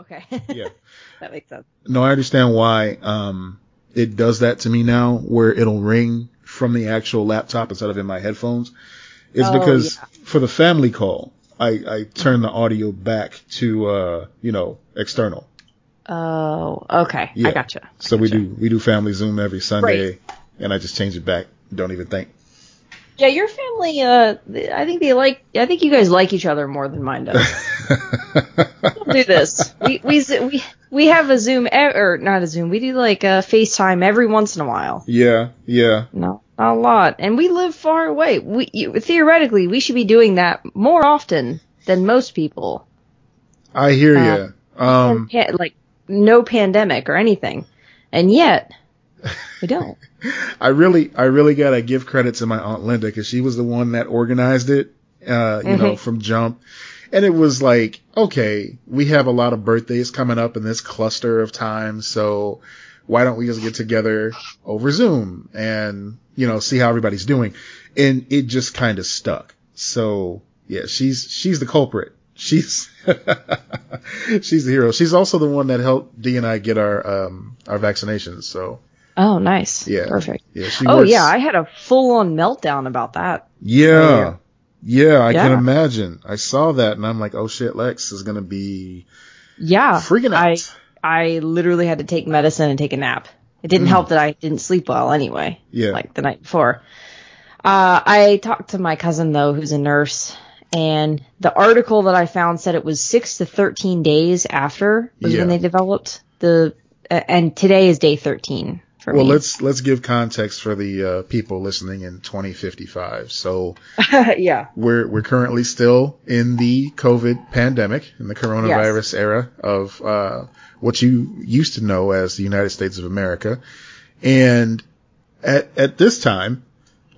okay. Yeah. that makes sense. No, I understand why um, it does that to me now, where it'll ring from the actual laptop instead of in my headphones. Is Oh, because yeah. for the family call, I, I turn the audio back to uh, you know external. Oh, okay. Yeah. I gotcha. I So we do we do family Zoom every Sunday, and I just change it back. Don't even think. Yeah, your family. Uh, I think they like. I think you guys like each other more than mine does. We'll do this. We we we we have a Zoom e- or not a Zoom. We do like a FaceTime every once in a while. yeah, yeah, No, not a lot. And we live far away. We you, theoretically we should be doing that more often than most people. I hear Uh, ya. Um, like no pandemic or anything, and yet we don't. I really, I really gotta give credit to my aunt Linda because she was the one that organized it, uh, you know, Mhm. from jump. And it was like, okay, we have a lot of birthdays coming up in this cluster of time, so why don't we just get together over Zoom and, you know, see how everybody's doing? And it just kind of stuck. So yeah, she's, she's the culprit. She's, she's the hero. She's also the one that helped D and I get our, um, our vaccinations. So Oh, nice. Yeah. Perfect. yeah, she Oh works- yeah, I had a full on meltdown about that. Yeah. Yeah, I can imagine. I saw that and I'm like, oh shit, Lex is gonna be Yeah. freaking I out. I literally had to take medicine and take a nap. It didn't Mm. help that I didn't sleep well anyway. Yeah. Like the night before. Uh, I talked to my cousin though, who's a nurse, and the article that I found said it was six to thirteen days after was Yeah. when they developed the, uh, and today is day thirteen for well, me. let's let's give context for the uh, people listening in 2055. So yeah. we're we're currently still in the COVID pandemic, in the coronavirus era of uh, what you used to know as the United States of America, and at at this time,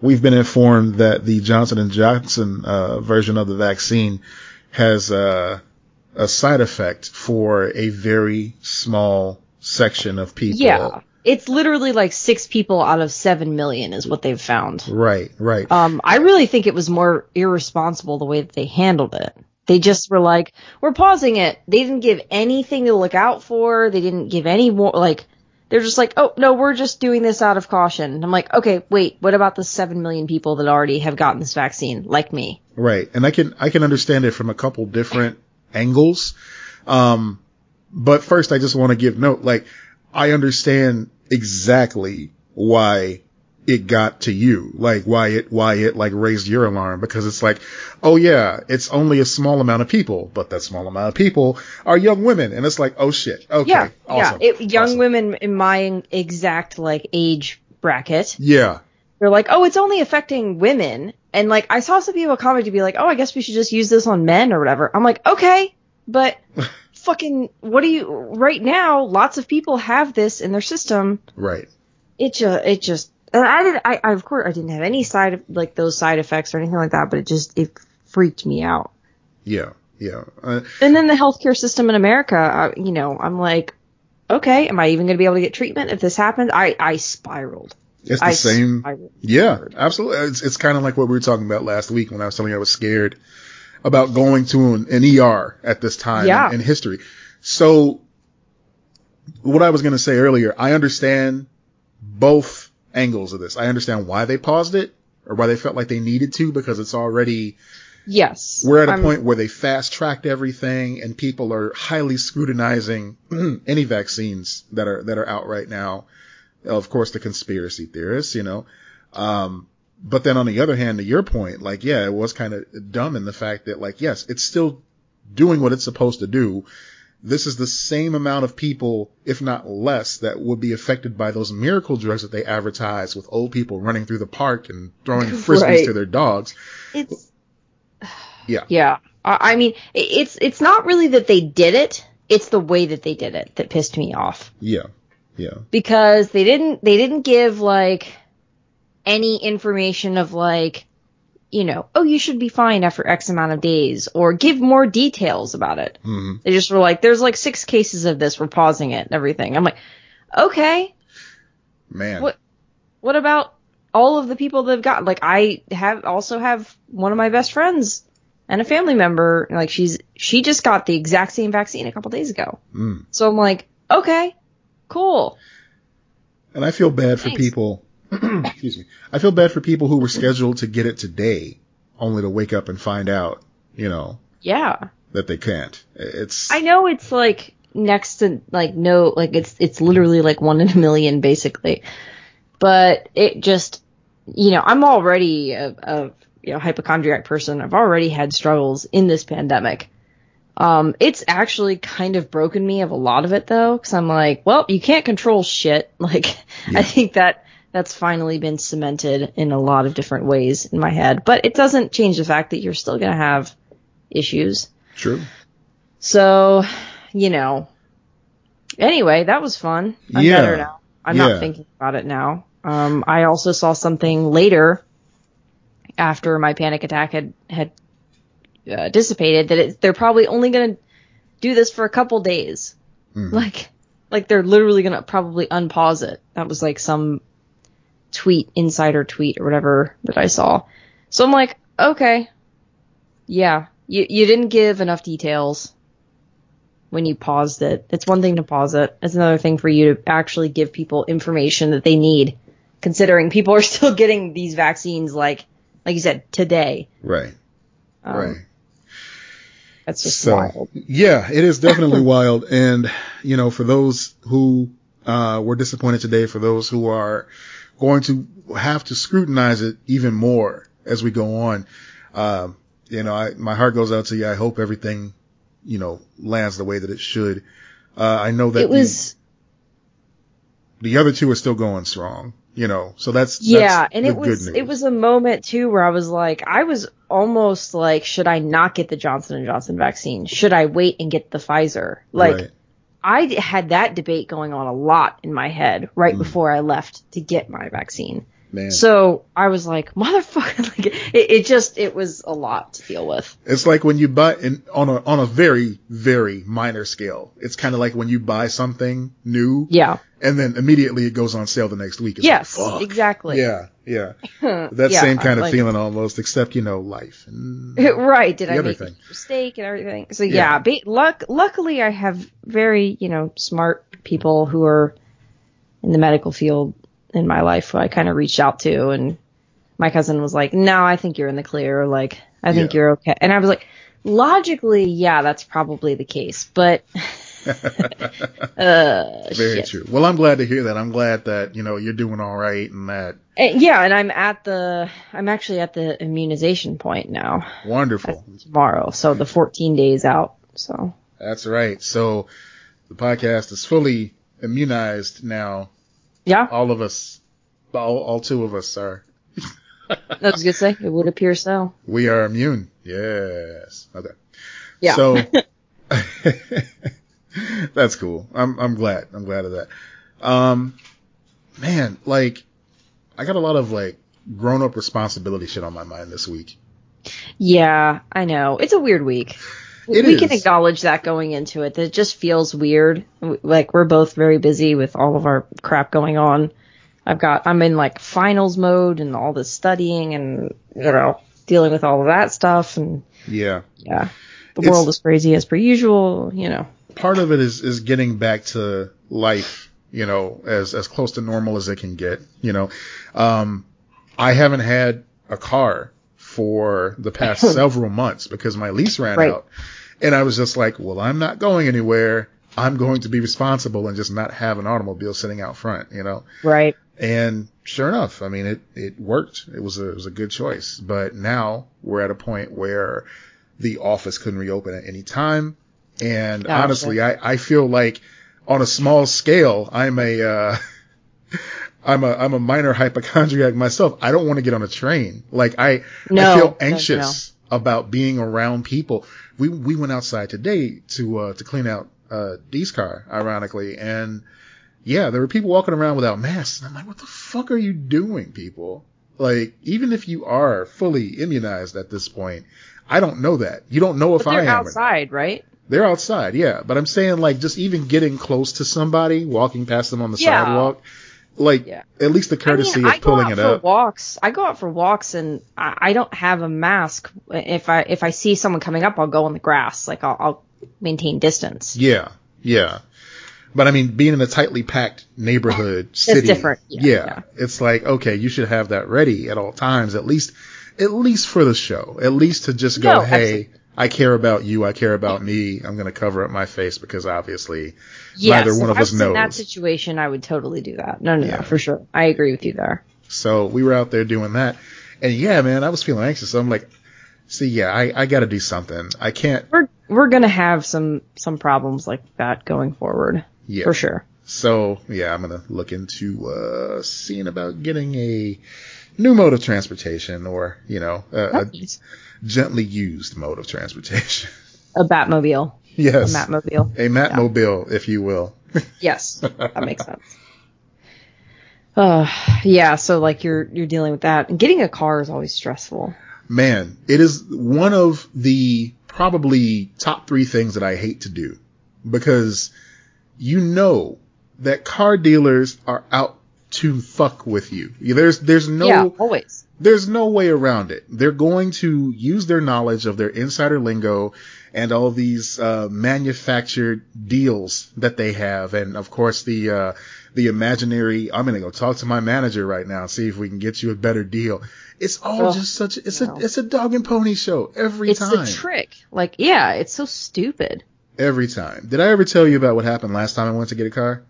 we've been informed that the Johnson and Johnson uh, version of the vaccine has uh, a side effect for a very small section of people. Yeah. It's literally like six people out of seven million is what they've found. Right. Right. Um, I really think it was more irresponsible the way that they handled it. They just were like, we're pausing it. They didn't give anything to look out for. They didn't give any more, like, they're just like, oh, no, we're just doing this out of caution. And I'm like, okay, wait, what about the 7 million people that already have gotten this vaccine, like me? Right. And I can, I can understand it from a couple different angles. Um, but first I just want to give note, like, I understand exactly why it got to you, like why it, why it like raised your alarm because it's like, oh yeah, it's only a small amount of people, but that small amount of people are young women. And it's like, oh shit. Okay. yeah, Awesome. yeah. It, young Awesome. women in my exact, like, age bracket, Yeah. they're like, oh, it's only affecting women. And, like, I saw some people comment to be like, oh, I guess we should just use this on men or whatever. I'm like, okay, but fucking, what do you, right now, lots of people have this in their system. Right. It just, it just, and I did, I, I, of course, I didn't have any side, of like, those side effects or anything like that, but it just, it freaked me out. Yeah. Yeah. Uh, And then the healthcare system in America, uh, you know, I'm like, okay, am I even going to be able to get treatment if this happens? I, I spiraled. it's the I same. spiraled. Yeah, absolutely. It's, it's kind of like what we were talking about last week when I was telling you I was scared about going to an, an ER at this time Yeah. in, in history. So what I was going to say earlier, I understand both angles of this. I understand why they paused it or why they felt like they needed to because it's already, Yes. we're at a I'm- point where they fast tracked everything and people are highly scrutinizing any vaccines that are, that are out right now. Of course, the conspiracy theorists, you know, um, but then on the other hand, to your point, like, yeah, it was kind of dumb in the fact that like, yes, it's still doing what it's supposed to do. This is the same amount of people, if not less, that would be affected by those miracle drugs that they advertise with old people running through the park and throwing frisbees Right. to their dogs. It's Yeah. yeah. I I mean, it's it's not really that they did it. It's the way that they did it that pissed me off Yeah. Yeah. because they didn't they didn't give like any information of like you know oh you should be fine after X amount of days or give more details about it. hmm They just were like there's like six cases of this. We're pausing it and everything. I'm like okay. Man. What what about all of the people that have got like I have also have one of my best friends and a family member, like she's she just got the exact same vaccine a couple days ago. Mm. So I'm like, okay, cool. And I feel bad for people. excuse me. I feel bad for people who were scheduled to get it today, only to wake up and find out, you know, Yeah. that they can't. It's I know it's like next to like no like it's it's literally like one in a million basically. But it just you know, I'm already a, a you know hypochondriac person. I've already had struggles in this pandemic. Um, it's actually kind of broken me of a lot of it though, because I'm like, well, you can't control shit. Like, Yeah. I think that that's finally been cemented in a lot of different ways in my head. But it doesn't change the fact that you're still gonna have issues. true. So, you know. Anyway, that was fun. I'm Yeah. better now. I'm Yeah. not thinking about it now. Um, I also saw something later after my panic attack had had uh, dissipated that it, they're probably only going to do this for a couple days. Mhm. Like, like they're literally going to probably unpause it. That was like some tweet, insider tweet or whatever that I saw. So I'm like, okay, yeah, you you didn't give enough details when you paused it. It's one thing to pause it. It's another thing for you to actually give people information that they need, considering people are still getting these vaccines like like you said today. Right. Um, right. That's just So wild. yeah, it is definitely wild. And you know, for those who uh, were disappointed today, for those who are going to have to scrutinize it even more as we go on, um, you know, I, my heart goes out to you. I hope everything, you know, lands the way that it should. Uh, I know that It was the, the other two are still going strong. You know, so that's yeah, that's and it was it was a moment too where I was like, I was almost like, should I not get the Johnson and Johnson vaccine? Should I wait and get the Pfizer? Like. Right. I had that debate going on a lot in my head right Mm. before I left to get my vaccine. Man. So I was like, motherfucker, like it, it just it was a lot to deal with. It's like when you buy in, on a on a very very minor scale. It's kind of like when you buy something new Yeah. and then immediately it goes on sale the next week. It's yes. like, exactly. Yeah, yeah. That Yeah, same kind of like- feeling almost, except you know life. Right. Did I make thing. a mistake and everything? So Yeah. yeah. Ba- luck. Luckily, I have very you know smart people who are in the medical field in my life who I kind of reached out to, and my cousin was like, "No, I think you're in the clear. Like, I think Yeah. you're okay." And I was like, logically, yeah, that's probably the case, but uh, very shit. true. Well, I'm glad to hear that. I'm glad that you know you're doing all right and that Uh, yeah, and I'm at the I'm actually at the immunization point now wonderful. tomorrow, so the 14 days out. So That's right. So the podcast is fully immunized now. Yeah, All of us, all, all two of us are. that was good to say. It would appear so. We are immune. Yes. Okay. Yeah. So that's cool. I'm I'm glad. I'm glad of that. Um, man, like I got a lot of like grown up responsibility shit on my mind this week. Yeah, I know. It's a weird week. It we can acknowledge that going into it. That it just feels weird. Like we're both very busy with all of our crap going on. I've got I'm in like finals mode and all this studying and you know dealing with all of that stuff and Yeah. yeah, the It's- world is crazy as per usual. You know. Part of it is is getting back to life, you know, as as close to normal as it can get. You know, um, I haven't had a car for the past several months because my lease ran Right. out, and I was just like, well, I'm not going anywhere. I'm going to be responsible and just not have an automobile sitting out front, you know. Right. And sure enough, I mean, it, it worked. It was a, it was a good choice. But now we're at a point where the office couldn't reopen at any time. And Gotcha. honestly, I, I feel like on a small scale, I'm a, uh, I'm a, I'm a minor hypochondriac myself. I don't want to get on a train. Like I, I No, feel no, anxious about being around people. We, we went outside today to, uh, to clean out, uh, Dee's car, ironically. And, yeah, there were people walking around without masks. And I'm like, what the fuck are you doing, people? Like, even if you are fully immunized at this point, I don't know that. You don't know if But I they're am. outside, right? They're outside, yeah. But I'm saying, like, just even getting close to somebody, walking past them on the Yeah. sidewalk, like Yeah. at least the courtesy I mean, I of go pulling out it for up. walks. I go out for walks, and I, I don't have a mask. If I if I see someone coming up, I'll go on the grass. Like I'll, I'll maintain distance. Yeah, yeah. But I mean, being in a tightly packed neighborhood, city, different. Yeah, Yeah, yeah. it's like okay, you should have that ready at all times, at least, at least for the show, at least to just go, No, hey, absolutely. I care about you, I care about me. I'm gonna cover up my face because obviously Yes, neither one of us was in that situation, I would totally do that. No, no, Yeah. no, for sure. I agree with you there. So we were out there doing that, and yeah, man, I was feeling anxious. So I'm like, see, yeah, I, I got to do something. I can't. We're we're gonna have some some problems like that going forward Yeah. for sure. So yeah, I'm gonna look into uh, seeing about getting a new mode of transportation, or you know, a Nice. Gently used mode of transportation. A Batmobile, Yes. a Batmobile. Matmobile. a Matmobile, if you will. Yes, that makes sense. Uh, yeah. So like you're you're dealing with that, and getting a car is always stressful. Man, it is one of the probably top three things that I hate to do because you know that car dealers are out to fuck with you. There's there's no yeah, always. there's no way around it. They're going to use their knowledge of their insider lingo and all these uh, manufactured deals that they have, and of course the uh, the imaginary. I'm gonna go talk to my manager right now, see if we can get you a better deal. It's all just such. It's no. a it's a dog and pony show every time. It's time. the trick. Like yeah, it's so stupid. every time. Did I ever tell you about what happened last time I went to get a car?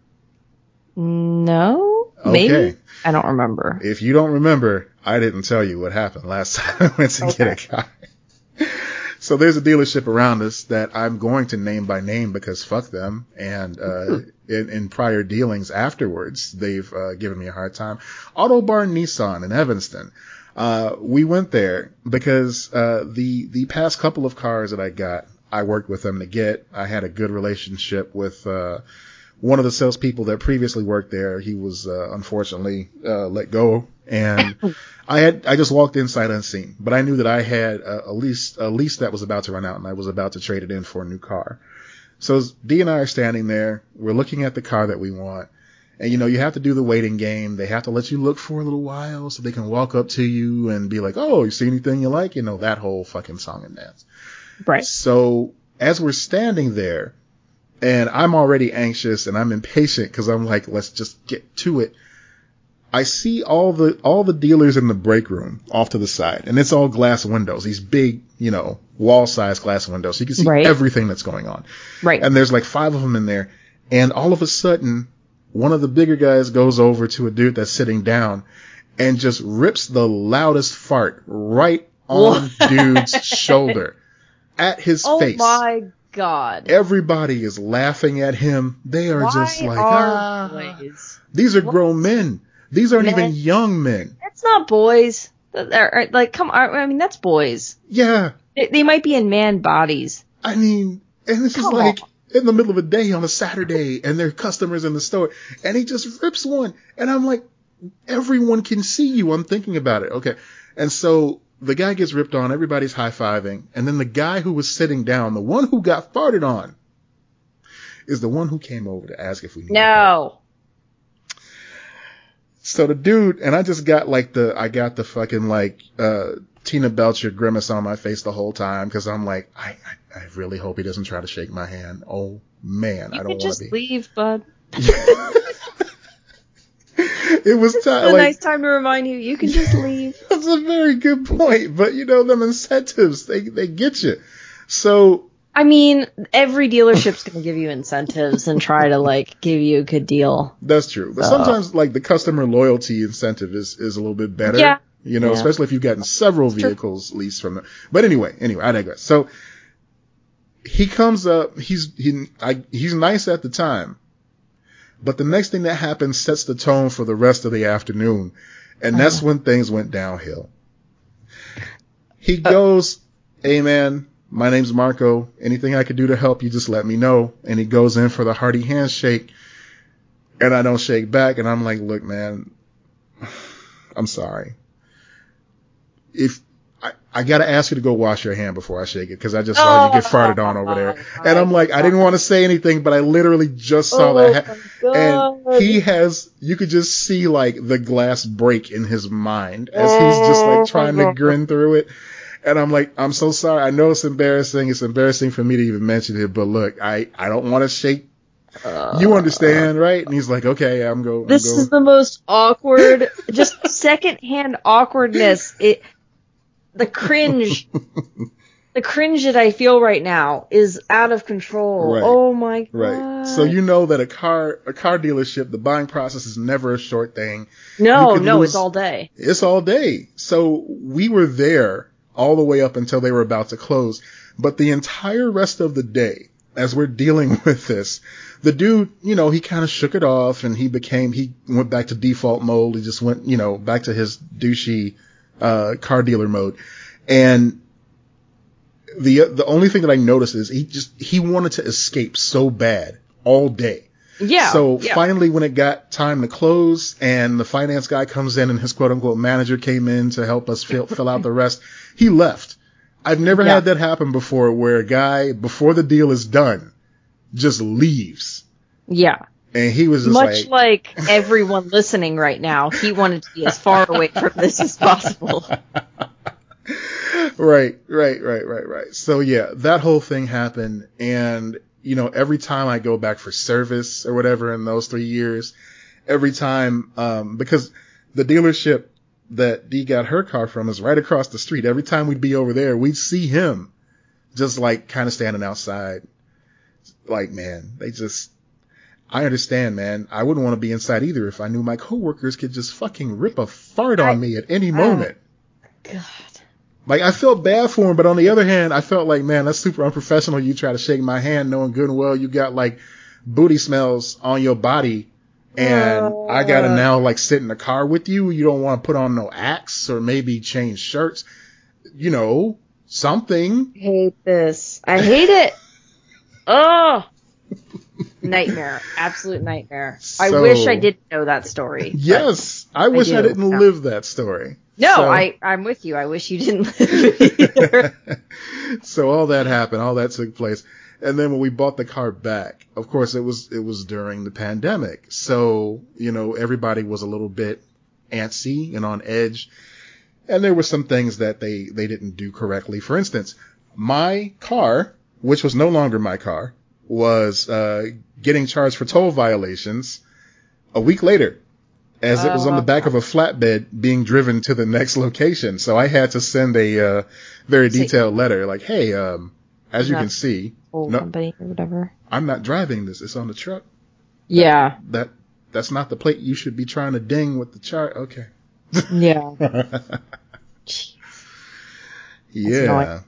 No, maybe Okay. I don't remember. If you don't remember, I didn't tell you what happened last time I went to get a car. So there's a dealership around us that I'm going to name by name because fuck them. And uh, in, in prior dealings afterwards, they've uh, given me a hard time. Autobarn Nissan in Evanston. Uh, we went there because uh, the the past couple of cars that I got, I worked with them to get. I had a good relationship with uh, one of the salespeople that previously worked there. He was uh, unfortunately uh, let go, and I had I just walked in sight unseen. But I knew that I had a, a lease a lease that was about to run out, and I was about to trade it in for a new car. So D and I are standing there. We're looking at the car that we want. And you know, you have to do the waiting game. They have to let you look for a little while so they can walk up to you and be like, "Oh, you see anything you like?" You know, that whole fucking song and dance. Right. So as we're standing there, and I'm already anxious and I'm impatient because I'm like, let's just get to it. I see all the all the dealers in the break room off to the side, and it's all glass windows. These big, you know, wall sized glass windows, so you can see Right. everything that's going on. Right. And there's like five of them in there, and all of a sudden, one of the bigger guys goes over to a dude that's sitting down, and just rips the loudest fart right on dude's shoulder, at his oh face. my god. Everybody is laughing at him. They are Why just like, are ah, boys? these are What? grown men. These aren't even young men. That's not boys. They're- Like, come on. I mean, that's boys. Yeah, They, they might be in man bodies. I mean, and this is like on. in the middle of a day on a Saturday, and there are customers in the store, and he just rips one, and I'm like, everyone can see you. I'm thinking about it. Okay, and so the guy gets ripped on. Everybody's high fiving, and then the guy who was sitting down, the one who got farted on, is the one who came over to ask if we needed help. No. So the dude, and I just got like the, I got the fucking like, uh, Tina Belcher grimace on my face the whole time because I'm like, I, I, I really hope he doesn't try to shake my hand. Oh man, You I don't want just to be. leave, bud. it was It's a like, nice time to remind you. You can just leave. that's a very good point, but you know, them incentives, they, they get you. So I mean, every dealership's going to give you incentives and try to like give you a good deal. that's true. But So- sometimes like the customer loyalty incentive is, is a little bit better. Yeah. You know, Yeah. especially if you've gotten several vehicles leased from them. But anyway, anyway, I digress. So he comes up, he's, he, I, he's nice at the time, but the next thing that happens sets the tone for the rest of the afternoon. And that's Uh-huh. when things went downhill. He Uh. goes, Hey man, my name's Marco. Anything I could do to help you, just let me know. And he goes in for the hearty handshake and I don't shake back. And I'm like, look, man, I'm sorry. If I, gotta ask you to go wash your hand before I shake it because I just saw you get oh, farted on over there, and I'm like, I didn't want to say anything, but I literally just saw Oh that, ha- and he has, you could just see like the glass break in his mind as he's just like oh, trying to grin through it. And I'm like, I'm so sorry. I know it's embarrassing. It's embarrassing for me to even mention it, but look, I, I don't want to shake. Uh, you understand, right? And he's like, okay, I'm go. I'm This go. is the most awkward, just secondhand awkwardness. It, the cringe, the cringe that I feel right now is out of control. Right. Oh my god. Right. So you know that a car a car dealership, the buying process is never a short thing. no, no, lose- it's all day. It's all day. So we were there all the way up until they were about to close. But the entire rest of the day, as we're dealing with this, the dude, you know, he kind of shook it off and he became, he went back to default mode. He just went, you know, back to his douchey, uh, car dealer mode. And the, the only thing that I noticed is he just, he wanted to escape so bad all day. Yeah. So yeah. finally, when it got time to close and the finance guy comes in and his quote unquote manager came in to help us fill, fill out the rest, he left. I've never Yeah. had that happen before where a guy, before the deal is done, just leaves. yeah. And he was just Much like, like everyone listening right now, he wanted to be as far away from this as possible. right, right, right, right, right. So yeah, that whole thing happened. And, you know, every time I go back for service or whatever in those three years, every time, um, because the dealership that Dee got her car from is right across the street. Every time we'd be over there, we'd see him just like kind of standing outside. Like, man, they just, I understand, man. I wouldn't want to be inside either if I knew my coworkers could just fucking rip a fart on I- me at any moment. God. Like I felt bad for him, but on the other hand, I felt like, man, that's super unprofessional. You try to shake my hand knowing good and well you got like booty smells on your body and I gotta Uh. now like sit in the car with you. You don't want to put on no axe or maybe change shirts. You know, something. I hate this. I hate it. Oh. Nightmare. Absolute nightmare. I wish I didn't know that story. Yes. I wish I, do, didn't yeah. live that story. No, So- I, I'm with you. I wish you didn't live it either. so all that happened, all that took place. And then when we bought the car back, of course it was it was during the pandemic. So, you know, everybody was a little bit antsy and on edge. And there were some things that they they didn't do correctly. For instance, my car, which was no longer my car, was uh getting charged for toll violations a week later as it was on the back of a flatbed being driven to the next location. So I had to send a uh, very detailed letter like, hey, um, as you can see, No. company or whatever. I'm not driving this. It's on the truck. Yeah. That that's not the plate you should be trying to ding with the chart. Okay. Yeah. Yeah.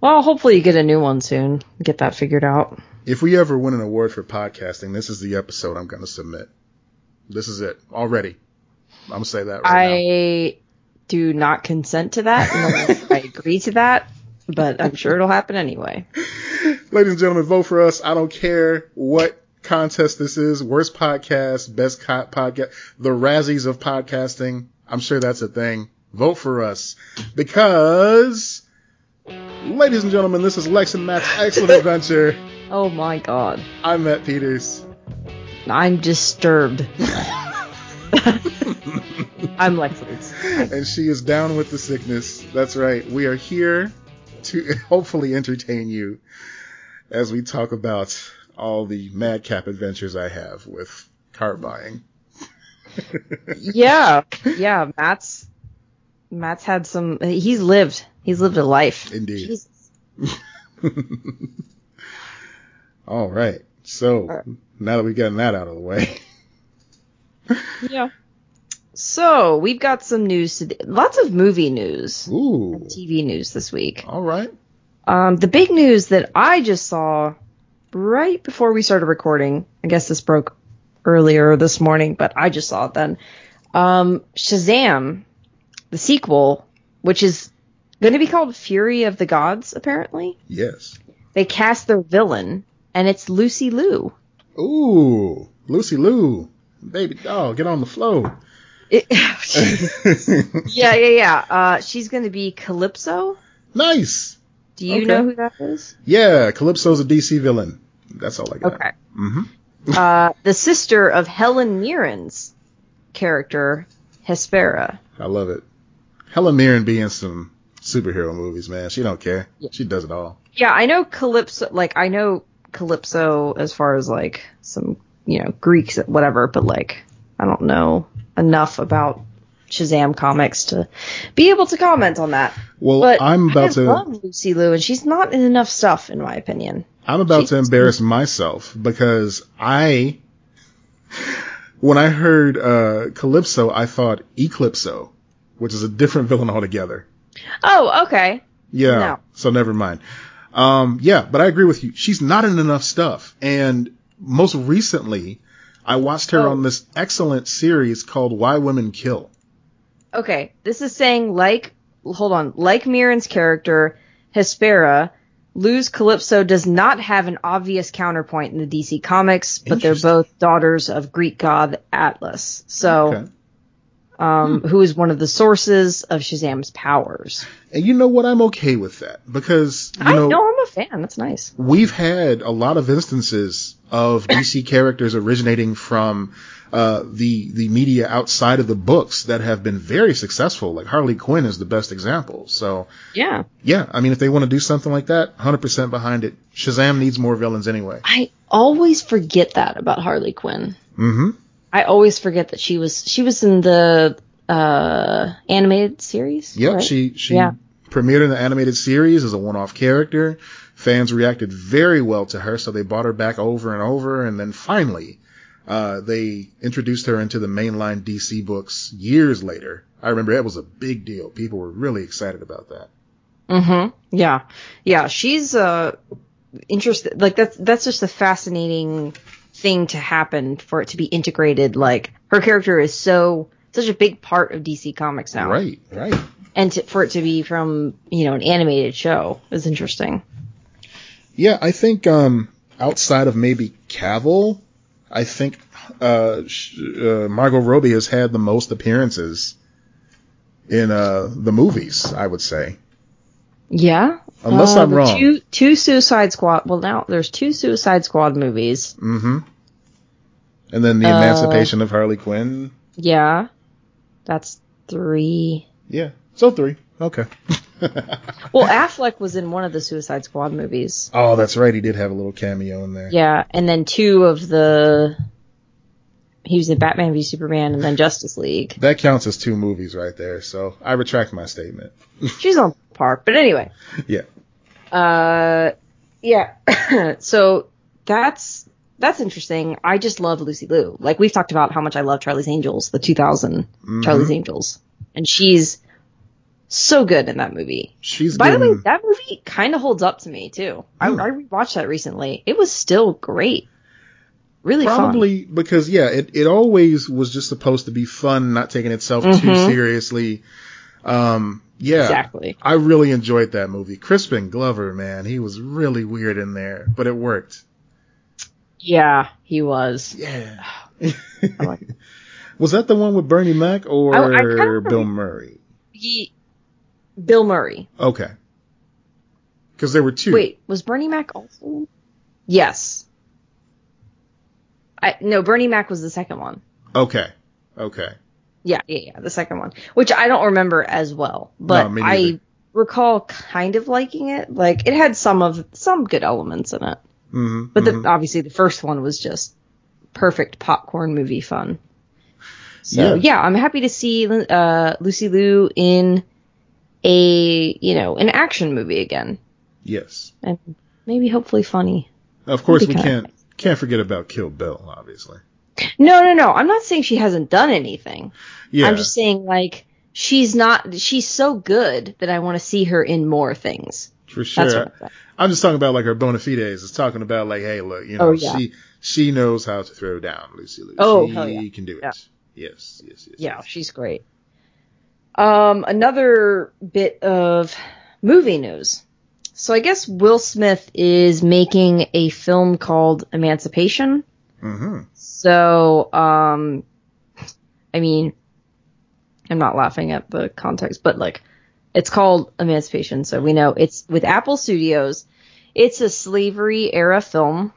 Well, hopefully you get a new one soon. Get that figured out. If we ever win an award for podcasting, this is the episode I'm going to submit. This is it already. I'm going to say that right I do not consent to that. nor I agree to that, but I'm sure it'll happen anyway. Ladies and gentlemen, vote for us. I don't care what contest this is. Worst podcast, best co- podcast, the Razzies of podcasting. I'm sure that's a thing. Vote for us because, ladies and gentlemen, this is Lex and Matt's Excellent Adventure. Oh my god. I'm Matt Peters. I'm disturbed. I'm Lexus. and she is down with the sickness. That's right. We are here to hopefully entertain you as we talk about all the madcap adventures I have with car buying. Yeah. Yeah, Matt's Matt's had some he's lived. He's lived a life. Indeed. All right. So now that we've gotten that out of the way, Yeah. So, we've got some news today. Lots of movie news. ooh, TV news this week. all right. Um, the big news that I just saw right before we started recording, I guess this broke earlier this morning, but I just saw it then. Um, Shazam, the sequel, which is going to be called Fury of the Gods, apparently. Yes. They cast their villain, and it's Lucy Liu. Ooh, Lucy Lou, baby doll, get on the flow. It, yeah, yeah, yeah. Uh, she's going to be Calypso. nice. Do you Okay. know who that is? Yeah, Calypso's a DC villain. That's all I got. Okay. hmm Uh, the sister of Helen Mirren's character, Hespera. I love it. Helen Mirren being some superhero movies, man. She don't care. Yeah. She does it all. Yeah, I know Calypso. Like, I know Calypso as far as like some, you know, Greeks, whatever. But like, I don't know enough about Shazam comics to be able to comment on that. Well, But I'm about I to love Lucy Liu, and she's not in enough stuff, in my opinion. I'm about to embarrass myself because I when I heard uh Calypso, I thought Eclipso, which is a different villain altogether. Oh, okay. Yeah. No. So never mind. Um, yeah, but I agree with you. She's not in enough stuff. And most recently, I watched her Oh. on this excellent series called Why Women Kill. Okay, this is saying like, hold on, like Mirren's character, Hespera, Liu's Calypso does not have an obvious counterpoint in the DC comics, but they're both daughters of Greek god Atlas. So, Okay. Um, who is one of the sources of Shazam's powers. And you know what? I'm okay with that because, you I know, know I'm a fan. That's nice. we've had a lot of instances of DC characters originating from uh, the the media outside of the books that have been very successful. Like Harley Quinn is the best example. So Yeah. yeah, I mean, if they want to do something like that, 100% behind it. Shazam needs more villains anyway. I always forget that about Harley Quinn. hmm I always forget that she was she was in the uh animated series. Yep, right? she she Yeah. premiered in the animated series as a one-off character. Fans reacted very well to her, so they brought her back over and over, and then finally, uh, they introduced her into the mainline DC books years later. I remember it was a big deal. People were really excited about that. Mm-hmm. Yeah. Yeah. She's uh interested like that's that's just a fascinating thing to happen for it to be integrated. Like her character is so such a big part of DC Comics now. Right, right. And to, for it to be from, you know, an animated show is interesting. Yeah, I think um, outside of maybe Cavill, I think uh, uh, Margot Robbie has had the most appearances in uh, the movies. I would say, Yeah. Unless Uh, I'm wrong. Two two Suicide Squad well now there's two Suicide Squad movies. Mm-hmm. And then the Uh, Emancipation of Harley Quinn. Yeah. That's three. Yeah, so three. Okay. Well, Affleck was in one of the Suicide Squad movies. oh, that's right. He did have a little cameo in there. Yeah, and then two of the. He was in Batman v Superman and then Justice League. That counts as two movies right there. So I retract my statement. She's on par, but anyway. Yeah. Uh, yeah. so that's that's interesting. I just love Lucy Liu. Like we've talked about how much I love Charlie's Angels, the 2000 Mhm. Charlie's Angels, and she's so good in that movie. She's By the way, that movie kind of holds up to me too. I, Hmm. I rewatched that recently. It was still great. Really fun. Probably because yeah, it, it always was just supposed to be fun, not taking itself too Mhm. seriously. Um, yeah, Exactly. I really enjoyed that movie. Crispin Glover, man, he was really weird in there, but it worked. Yeah, he was. Yeah. Like was that the one with Bernie Mac or I- I Bill rem- Murray? He, Bill Murray. Okay. Because there were two. Wait, was Bernie Mac also? Yes. I no, Bernie Mac was the second one. Okay. Okay. Yeah, yeah, yeah, the second one, which I don't remember as well, but No, I recall kind of liking it. Like it had some of some good elements in it, hmm but the, obviously the first one was just perfect popcorn movie fun. So Yeah. yeah, I'm happy to see uh, Lucy Liu in a you know an action movie again, yes. and maybe hopefully funny. Of course, we can't can't forget about Kill Bill, obviously. No, no, no. I'm not saying she hasn't done anything. Yeah. I'm just saying like she's not. She's so good that I want to see her in more things. for sure. That's what I'm. I'm just talking about like her bona fides. It's talking about like, hey, look, you know, Oh, yeah. she she knows how to throw down Lucy Liu. Oh, she yeah. can do it. Yeah. Yes, yes, yes. Yeah, she's great. Um, another bit of movie news. So I guess Will Smith is making a film called Emancipation. Mm-hmm. So, um, I mean, I'm not laughing at the context, but like it's called Emancipation, so we know it's with Apple Studios. It's a slavery era film,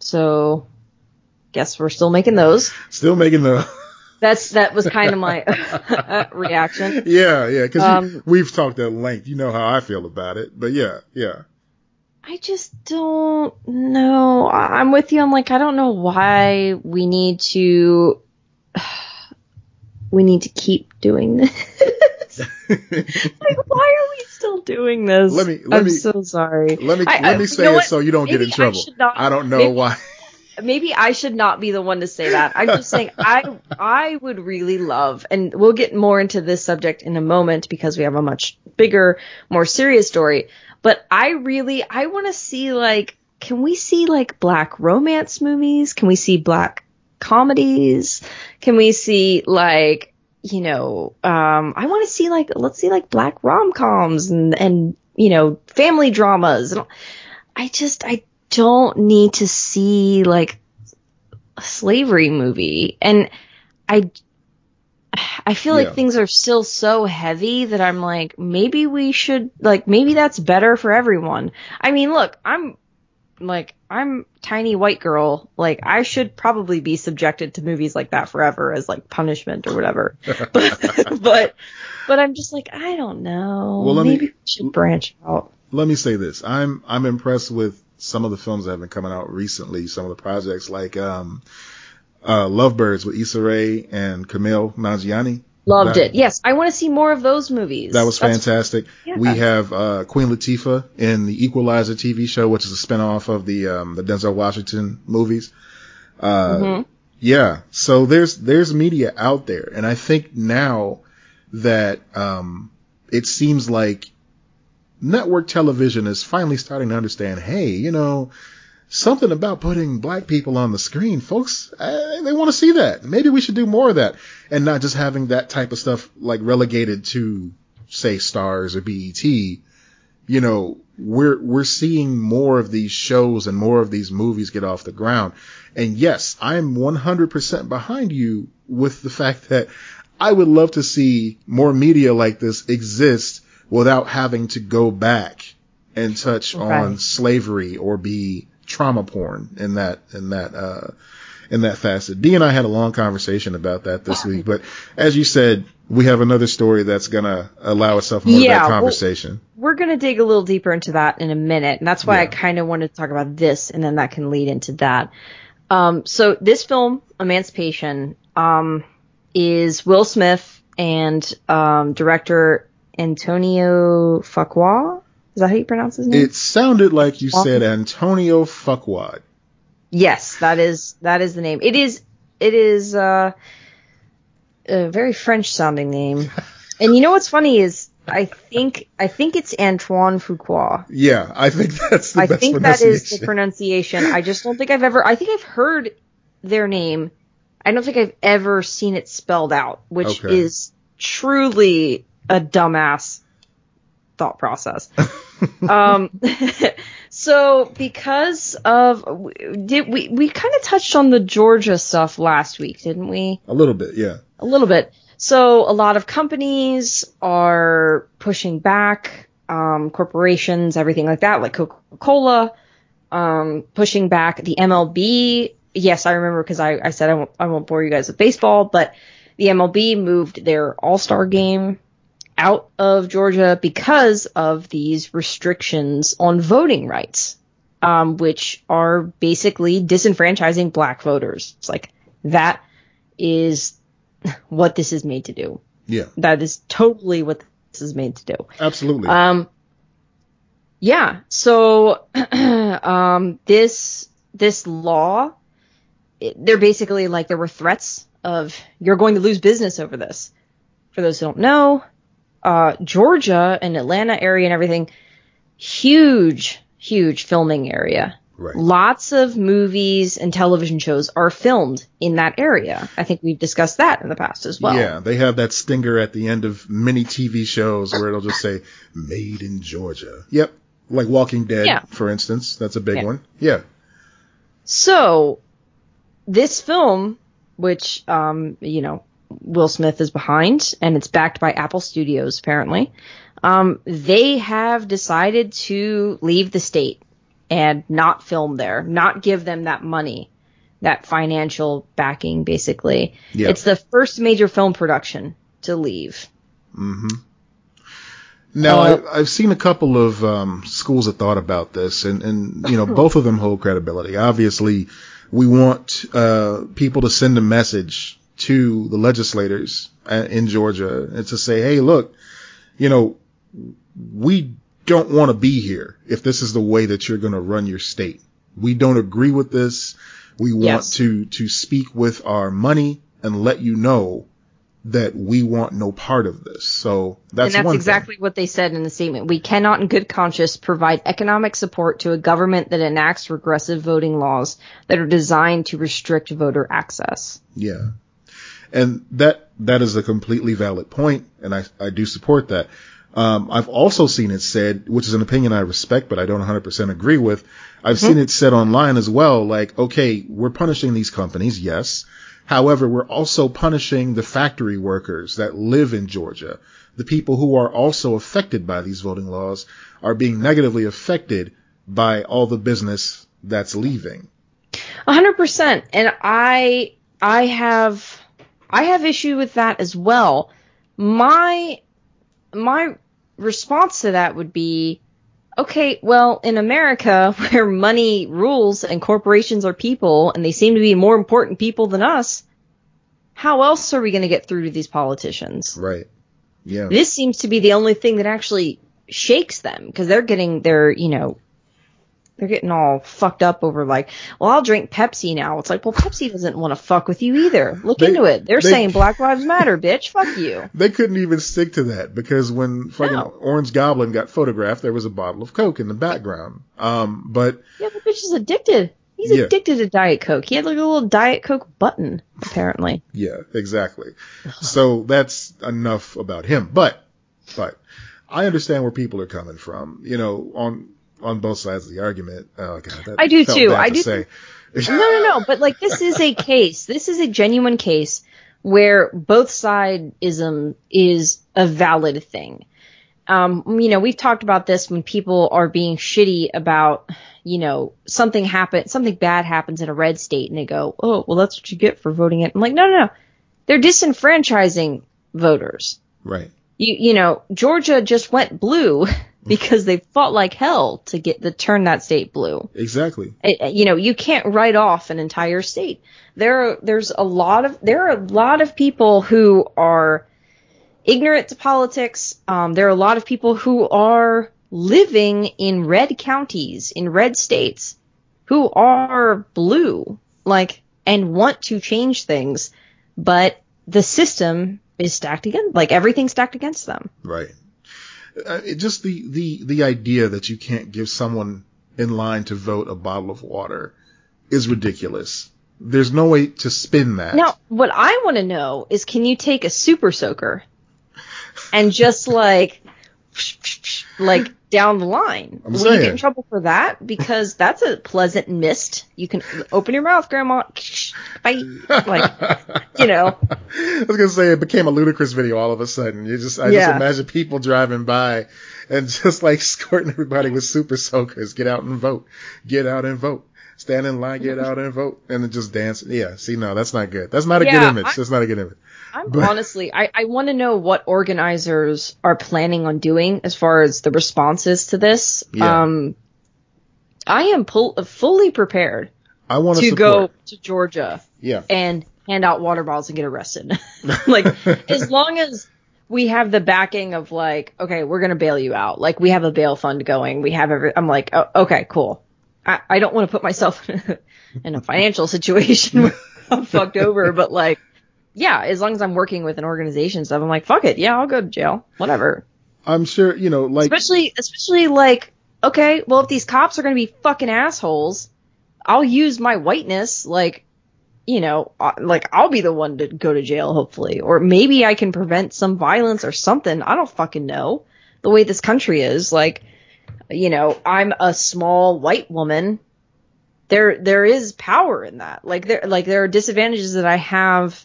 so guess we're still making those. Still making the. That's that was kind of my reaction. Yeah, yeah, because Um, we've talked at length. You know how I feel about it, but yeah, yeah. I just don't know. I- I'm with you. I'm like, I don't know why we need to. We need to keep doing this. like, why are we still doing this? Let me- let I'm me- so sorry. Let me I- let I- me you say know it what? so you don't get in trouble. should not- I don't know maybe- why. Maybe I should not be the one to say that. I'm just saying I I would really love, and we'll get more into this subject in a moment because we have a much bigger, more serious story. But I really I want to see like, can we see like black romance movies? Can we see black comedies? Can we see like you know, um, I want to see like let's see like black rom coms and and you know family dramas. And I just I don't need to see like a slavery movie, and I I feel like things are still so heavy that I'm like maybe we should like maybe that's better for everyone. I mean, look, I'm like I'm tiny white girl. Like I should probably be subjected to movies like that forever as like punishment or whatever. but but but I'm just like I don't know. Well, let me- we should branch out. Let me say this: I'm I'm impressed with some of the films that have been coming out recently. Some of the projects like um, uh, Lovebirds with Issa Rae and Kumail Nanjiani. Loved That- it. Yes, I want to see more of those movies. That was That's- fantastic. Yeah. We have uh, Queen Latifah in the Equalizer TV show, which is a spinoff of the um, the Denzel Washington movies. Uh, Mhm. Yeah, so there's there's media out there, and I think now that um, it seems like network television is finally starting to understand. Hey, you know, something about putting black people on the screen, folks. Uh, they want to see that. Maybe we should do more of that, and not just having that type of stuff like relegated to say Starz or BET. You know, we're we're seeing more of these shows and more of these movies get off the ground. And yes, I'm 100% behind you with the fact that I would love to see more media like this exist without having to go back and touch Right. on slavery or be trauma porn in that in that uh in that facet. Dee and I had a long conversation about that this week, but as you said, we have another story that's gonna allow itself more Yeah, of that conversation. We're gonna dig a little deeper into that in a minute, and that's why I kind of wanted to talk about this, and then that can lead into that. Um, so this film, Emancipation, um, is Will Smith and um, director Antonio Fuqua. Is that how you pronounce his name? It sounded like you said Antonio Fuckwad. Yes, that is that is the name. It is it is uh, a very French sounding name. and you know what's funny is I think I think it's Antoine Fuqua. Yeah, I think that's the I best think that is the pronunciation. pronunciation. I just don't think I've ever I think I've heard their name. I don't think I've ever seen it spelled out, which Okay. is truly a dumbass thought process. um, so because of did we we kind of touched on the Georgia stuff last week, didn't we? A little bit, yeah. A little bit. So a lot of companies are pushing back, um, corporations, everything like that, like Coca-Cola, um, pushing back the MLB. Yes, I remember because I, I said I won't, I won't bore you guys with baseball, but the MLB moved their All-Star game out of Georgia because of these restrictions on voting rights, um, which are basically disenfranchising black voters. It's like that is what this is made to do. Yeah, That is totally what this is made to do. absolutely. Um, yeah. So, um, this this law, it, they're basically like there were threats of you're going to lose business over this. For those who don't know, uh, Georgia and Atlanta area and everything, huge, huge filming area. right. Lots of movies and television shows are filmed in that area. I think we've discussed that in the past as well. Yeah, they have that stinger at the end of many TV shows where it'll just say "Made in Georgia." Yep, like Walking Dead, Yeah. for instance. That's a big Yeah. one. Yeah, So, this film, which, um, you know, Will Smith is behind, and it's backed by Apple Studios apparently. Um, they have decided to leave the state and not film there, not give them that money, that financial backing, basically. Yeah. It's the first major film production to leave. Now, Uh, I, I've seen a couple of um, schools that thought about this, and, and you know, both of them hold credibility. Obviously, we want uh, people to send a message to the legislators in Georgia and to say, "Hey, look, you know, we don't want to be here if this is the way that you're going to run your state. We don't agree with this. We want Yes. to to speak with our money and let you know that we want no part of this." So that's, and that's exactly what they said in the statement. We cannot, in good conscience, provide economic support to a government that enacts regressive voting laws that are designed to restrict voter access. Yeah. And that that is a completely valid point, and I I do support that. Um, I've also seen it said, which is an opinion I respect, but I don't 100% agree with. I've seen it said online as well, like, okay, we're punishing these companies, yes. However, we're also punishing the factory workers that live in Georgia. The people who are also affected by these voting laws are being negatively affected by all the business that's leaving. Hundred percent. And I, I have, I have issue with that as well. My, my response to that would be, okay, well, in America, where money rules and corporations are people, and they seem to be more important people than us, how else are we going to get through to these politicians? Right. Yeah. This seems to be the only thing that actually shakes them because they're getting their, you know, they're getting all fucked up over like, well, I'll drink Pepsi now. It's like, well, Pepsi doesn't want to fuck with you either. Look They- into it. They're they- saying Black Lives Matter, bitch. Fuck you. They couldn't even stick to that because when fucking No. Orange Goblin got photographed, there was a bottle of Coke in the background. Um, but Yeah, the bitch is addicted. He's Yeah. addicted to Diet Coke. He had like a little Diet Coke button, apparently. yeah, exactly. So that's enough about him. But, but I understand where people are coming from. You know, on on both sides of the argument. Oh god, I do too. I do say. no, no, no. But like, this is a case. This is a genuine case where both sideism is a valid thing. Um, you know, we've talked about this when people are being shitty about, you know, something happen, something bad happens in a red state, and they go, "Oh, well, that's what you get for voting it." I'm like, no, no, no. They're disenfranchising voters. right. You, you know, Georgia just went blue because they fought like hell to get to turn that state blue Exactly. it- you know, you can't write off an entire state. There are, there's a lot of, there are a lot of people who are ignorant to politics. Um, there are a lot of people who are living in red counties, in red states, who are blue, like, and want to change things, but the system is stacked against, like everything's stacked against them. Right. Uh, it just the, the, the idea that you can't give someone in line to vote a bottle of water is ridiculous. There's no way to spin that. Now, what I want to know is can you take a super soaker and just like, like down the line? I'm Will you get in trouble for that? Because that's a pleasant mist. You can open your mouth, Grandma. Bye. Like, you know, I was gonna say it became a ludicrous video all of a sudden. You just, I just imagine people driving by and just like escorting everybody with super soakers. Get out and vote. Get out and vote. Stand in line, get out and vote, and then just dance. Yeah, see, no, that's not good. That's not a good image. I- That's not a good image. I'm But- honestly, I, I want to know what organizers are planning on doing as far as the responses to this. Yeah. Um, I am pull, fully prepared I want to to go to Georgia Yeah, and hand out water bottles and get arrested. like as long as we have the backing of like, okay, we're gonna bail you out. Like we have a bail fund going. We have every. I'm like, oh, okay, cool. I, I don't want to put myself in a, in a financial situation where I'm fucked over, but like, yeah, as long as I'm working with an organization and stuff, I'm like, fuck it, yeah, I'll go to jail, whatever. I'm sure you know, like Especially, especially like, okay, well, if these cops are gonna be fucking assholes, I'll use my whiteness, like, you know, uh, like I'll be the one to go to jail, hopefully, or maybe I can prevent some violence or something. I don't fucking know. The way this country is, like, you know, I'm a small white woman. There, there is power in that. Like there, like there are disadvantages that I have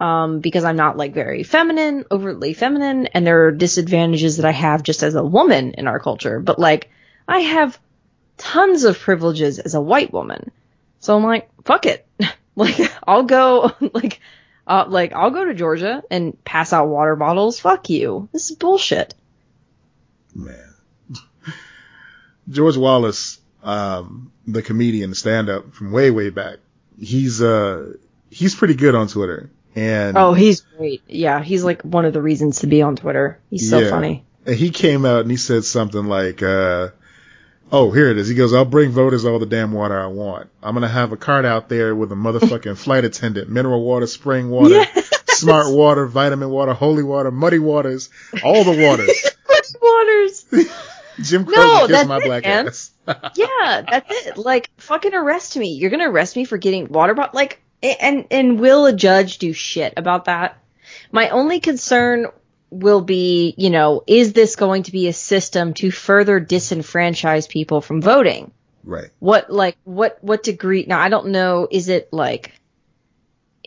um, because I'm not like very feminine, overtly feminine, and there are disadvantages that I have just as a woman in our culture. But like, I have tons of privileges as a white woman. So I'm like, fuck it. like, I'll go, like, uh, like, I'll go to Georgia and pass out water bottles. Fuck you. This is bullshit. Man. George Wallace, um, the comedian, stand up from way, way back. He's, uh, he's pretty good on Twitter. And Oh, he's great. Yeah, he's like one of the reasons to be on Twitter. He's so Yeah. funny. and he came out and he said something like, uh, oh, here it is. He goes, I'll bring voters all the damn water I want. I'm going to have a cart out there with a motherfucking flight attendant, mineral water, spring water, Yes. smart water, vitamin water, holy water, muddy waters, all the waters. Waters. Jim Crow No, kiss that's my it, black man. ass. yeah, that's it. Like, fucking arrest me. You're gonna arrest me for getting water bottle. Like, and and will a judge do shit about that? My only concern will be, you know, is this going to be a system to further disenfranchise people from voting? right. What like what what degree? Now I don't know. Is it like,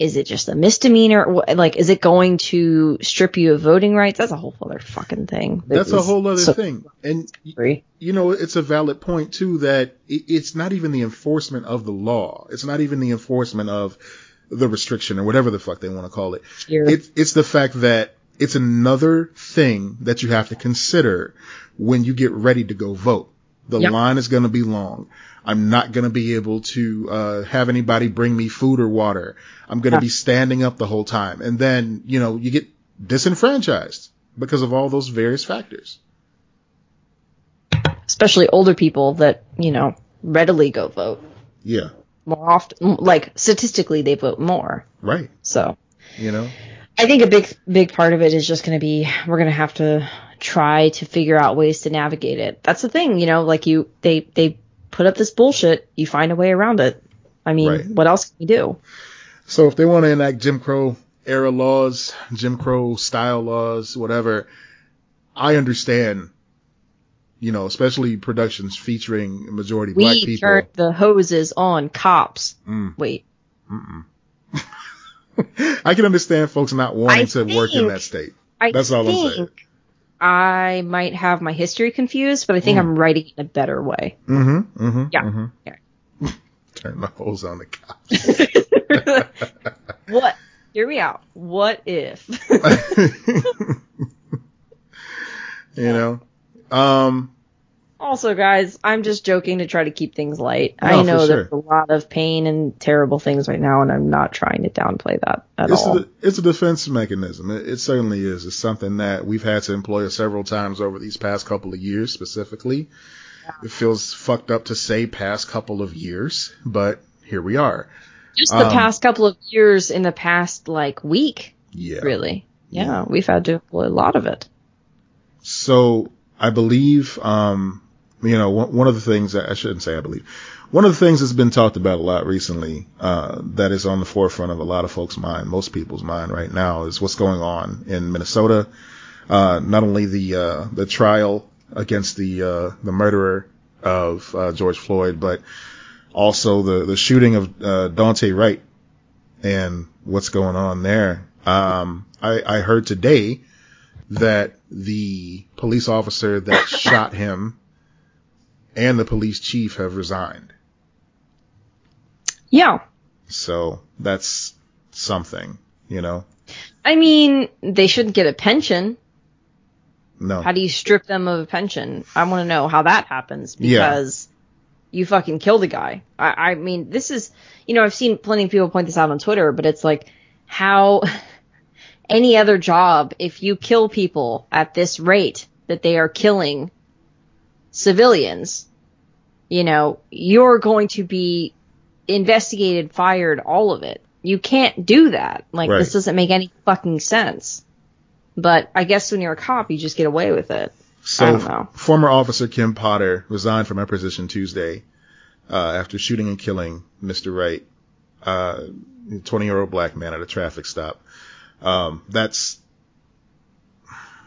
is it just a misdemeanor? Like, is it going to strip you of voting rights? That's a whole other fucking thing. That's a whole other so thing. And y- you know, it's a valid point too that it's not even the enforcement of the law. It's not even the enforcement of the restriction or whatever the fuck they want to call it. It's it's the fact that it's another thing that you have to consider when you get ready to go vote. The Yep. line is going to be long. I'm not going to be able to uh, have anybody bring me food or water. I'm going to Yeah. be standing up the whole time, and then you know you get disenfranchised because of all those various factors. especially older people that you know readily go vote Yeah, more often like statistically they vote more right. so You know, i think a big big part of it is just going to be we're going to have to try to figure out ways to navigate it that's the thing you know like you they they put up this bullshit you find a way around it i mean Right. what else can you do So if they want to enact Jim Crow era laws, Jim Crow style laws, whatever, I understand. You know, especially productions featuring majority black people. we turned the hoses on cops Mm. wait I can understand folks not wanting I to work in that state. I That's all I'm saying. I might have my history confused, but I think Mm. I'm writing in a better way. Mm-hmm. Mm-hmm. Yeah. Mm-hmm. Yeah. Turn the hose on the cops. what? Hear me out. What if? you know. Um. Also, guys, I'm just joking to try to keep things light. No, I know sure. there's a lot of pain and terrible things right now, and I'm not trying to downplay that at It's all. a, it's a defense mechanism. It, it certainly is. It's something that we've had to employ several times over these past couple of years, specifically. It feels fucked up to say past couple of years, but here we are. just the um, past couple of years, in the past like week, Yeah. really. Yeah, Yeah. we've had to employ a lot of it. So I believe, um, you know, one, of the things I shouldn't say I believe, one of the things that's been talked about a lot recently, uh, that is on the forefront of a lot of folks' mind, most people's mind right now is what's going on in Minnesota. Uh, not only the, uh, the trial against the, uh, the murderer of, uh, George Floyd, but also the, the shooting of, uh, Daunte Wright and what's going on there. Um, I, I heard today that the police officer that shot him and the police chief have resigned. Yeah. So that's something, you know? I mean, they shouldn't get a pension. No. How do you strip them of a pension? I want to know how that happens Yeah. because you fucking killed a guy. I, I mean, this is, you know, I've seen plenty of people point this out on Twitter, but it's like how any other job, if you kill people at this rate that they are killing civilians, you know, you're going to be investigated, fired, all of it. You can't do that. Like, Right. this doesn't make any fucking sense. But I guess when you're a cop, you just get away with it. So don't former officer Kim Potter resigned from her position Tuesday, uh, after shooting and killing Mr. Wright, uh, 20 year old black man at a traffic stop. Um, that's,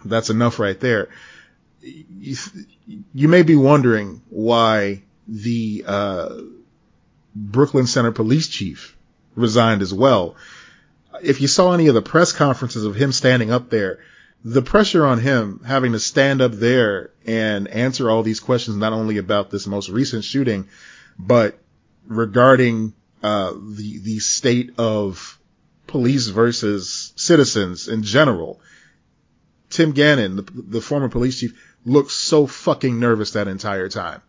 that's enough right there. You, you may be wondering why the, uh, Brooklyn Center police chief resigned as well. if you saw any of the press conferences of him standing up there, the pressure on him having to stand up there and answer all these questions, not only about this most recent shooting, but regarding uh, the the state of police versus citizens in general. Tim Gannon, the, the former police chief, looked so fucking nervous that entire time.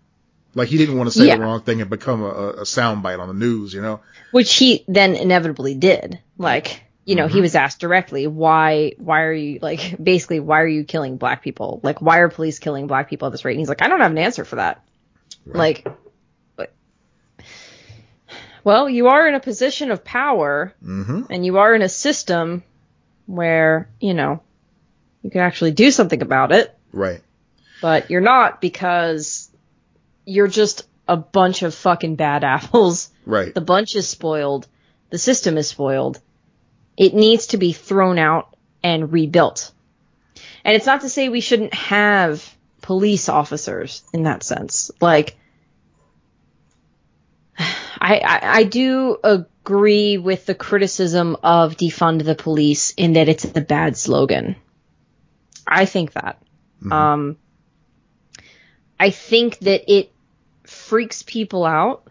Like he didn't want to say Yeah. the wrong thing and become a, a soundbite on the news, you know? which he then inevitably did. Like, you know, he Mhm. was asked directly, why, why are you, like, basically, why are you killing black people? Like, why are police killing black people at this rate? And he's like, I don't have an answer for that. Right. Like, but- well, you are in a position of power Mm-hmm. and you are in a system where, you know, you can actually do something about it, Right. But you're not because you're just a bunch of fucking bad apples Right. the bunch is spoiled. The system is spoiled. It needs to be thrown out and rebuilt. And it's not to say we shouldn't have police officers in that sense. Like, I, I, I do agree with the criticism of defund the police in that it's a bad slogan. I think that. Mhm. Um, I think that it freaks people out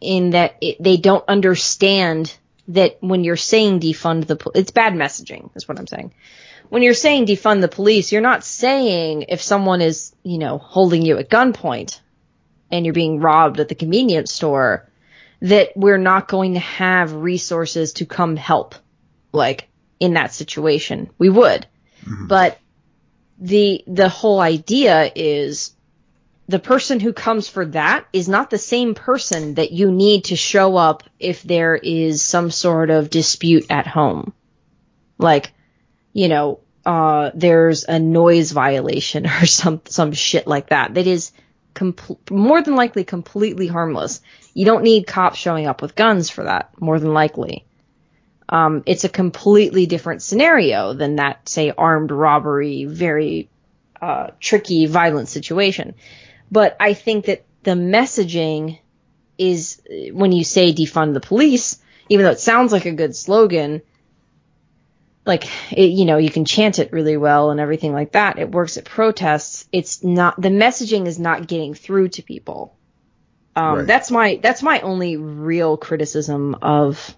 in that it, they don't understand that when you're saying defund the, it's bad messaging, is what I'm saying. When you're saying defund the police, you're not saying if someone is, you know, holding you at gunpoint and you're being robbed at the convenience store, that we're not going to have resources to come help, like in that situation. We would, Mhm. but the the whole idea is the person who comes for that is not the same person that you need to show up if there is some sort of dispute at home. Like, you know, uh, there's a noise violation or some, some shit like that. That is more than likely completely harmless. You don't need cops showing up with guns for that, more than likely. Um, it's a completely different scenario than that, say, armed robbery, very, uh, tricky, violent situation. But I think that the messaging is when you say defund the police, even though it sounds like a good slogan, like it, you know, you can chant it really well and everything like that. It works at protests. It's not the messaging is not getting through to people. Um, Right. That's my that's my only real criticism of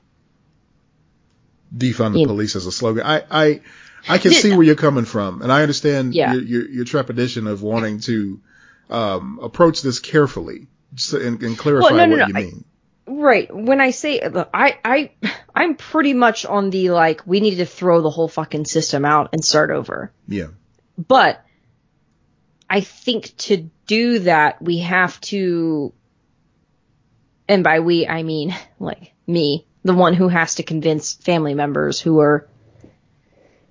defund the police as a slogan. I, I, I can see where you're coming from, and I understand Yeah. your, your, your trepidation of wanting to um, approach this carefully and, and clarify Well, no, no, what no, you I- mean. Right. When I say I I I'm pretty much on the like we need to throw the whole fucking system out and start over. yeah, But I think to do that we have to and by we I mean like me, the one who has to convince family members who are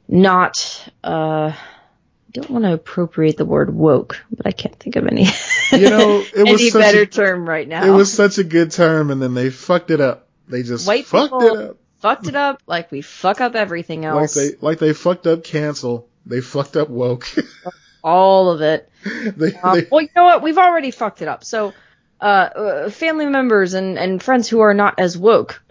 not uh I don't want to appropriate the word woke, but I can't think of any You know, it was any such better a- term right now. it was such a good term, and then they fucked it up. They just White fucked people- it up, fucked it up like we fuck up everything like else. they like they fucked up cancel. They fucked up woke. all of it. they, Um, they, well, you know what? We've already fucked it up. So, uh, uh, family members and, and friends who are not as woke,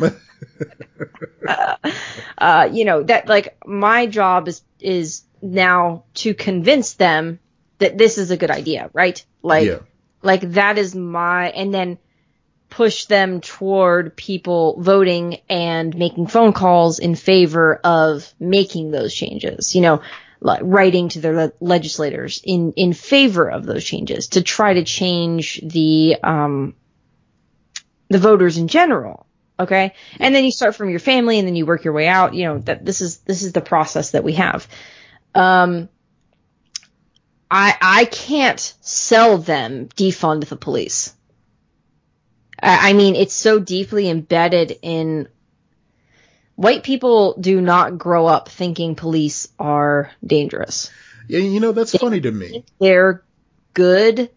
uh, uh, you know, that like my job is, is now to convince them that this is a good idea, right? Like, yeah, like that is my, and then push them toward people voting and making phone calls in favor of making those changes, you know, like writing to their le- legislators in, in favor of those changes to try to change the, um, the voters in general. Okay. And then you start from your family and then you work your way out, you know, that this is, this is the process that we have. Um, I, I can't sell them defund the police. I I mean, it's so deeply embedded in white people do not grow up thinking police are dangerous. yeah. You know, that's funny to me. They're good.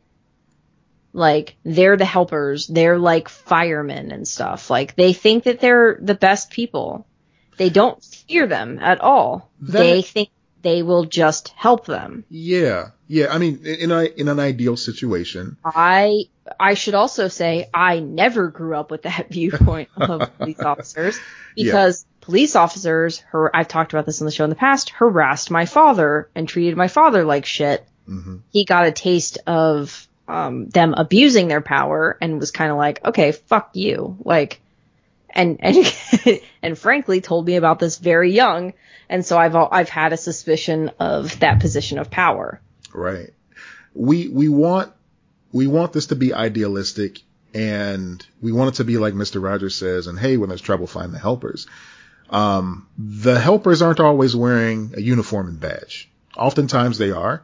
Like, they're the helpers. They're like firemen and stuff. Like, they think that they're the best people. They don't fear them at all. That- they think they will just help them. Yeah, Yeah, I mean, in a, in an ideal situation, I I should also say I never grew up with that viewpoint of police officers because police officers, her I've talked about this on the show in the past, harassed my father and treated my father like shit. hmm He got a taste of um, them abusing their power and was kind of like, okay, fuck you, like, and and and frankly told me about this very young, and so I've I've had a suspicion of that position of power. right. We we want we want this to be idealistic, and we want it to be like Mister Rogers says, and hey, when there's trouble, find the helpers. Um, the helpers aren't always wearing a uniform and badge. Oftentimes they are.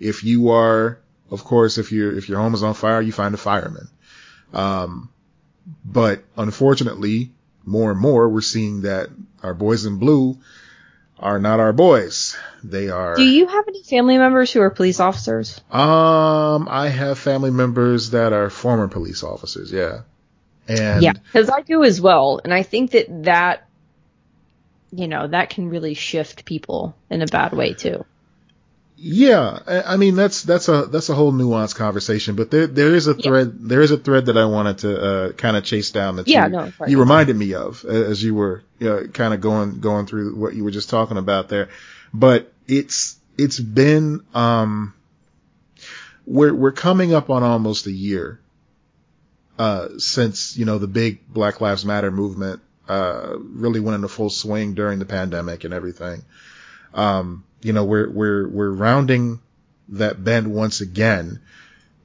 If you are, of course, if your if your home is on fire, you find a fireman. Um, but unfortunately, more and more we're seeing that our boys in blue are not our boys. They are. Do you have any family members who are police officers? Um, I have family members that are former police officers. Yeah, and yeah, because I do as well, and I think that that, you know, that can really shift people in a bad way too. Yeah, I mean that's that's a that's a whole nuanced conversation, but there there is a Yeah. thread there is a thread that I wanted to uh, kind of chase down that Yeah, you, no, you reminded me of as you were uh, kind of going going through what you were just talking about there. But it's it's been um we're we're coming up on almost a year uh since you know the big Black Lives Matter movement uh really went into full swing during the pandemic and everything. Um you know we're we're we're rounding that bend once again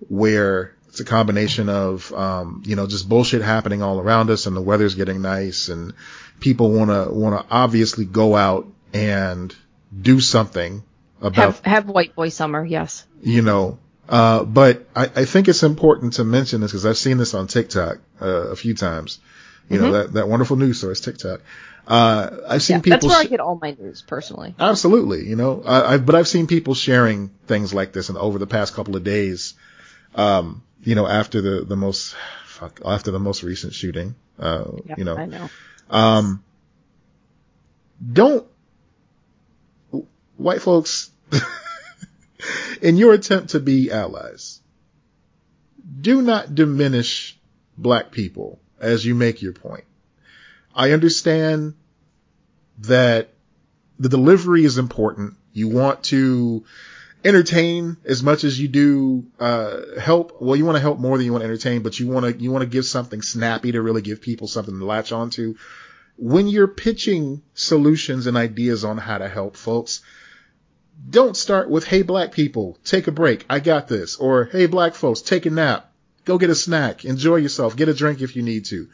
where it's a combination of um you know just bullshit happening all around us and the weather's getting nice and people want to want to obviously go out and do something about Have have white boy summer, yes. you know. Uh, but I, I think it's important to mention this because I've seen this on TikTok uh, a few times. You know Mhm. that that wonderful news source TikTok. Uh, I've seen Yeah, people. that's where I get all my news personally. Absolutely, you know. I, I, but I've seen people sharing things like this, and over the past couple of days, um, you know, after the the most fuck, after the most recent shooting, uh, Yeah, you know, I know. um, don't white folks, in your attempt to be allies, do not diminish black people as you make your point. I understand that the delivery is important. You want to entertain as much as you do uh, help. Well, you want to help more than you want to entertain, but you want to you want to give something snappy to really give people something to latch onto. When you're pitching solutions and ideas on how to help folks, don't start with "Hey, black people, take a break. I got this," or "Hey, black folks, take a nap. Go get a snack. Enjoy yourself. Get a drink if you need to."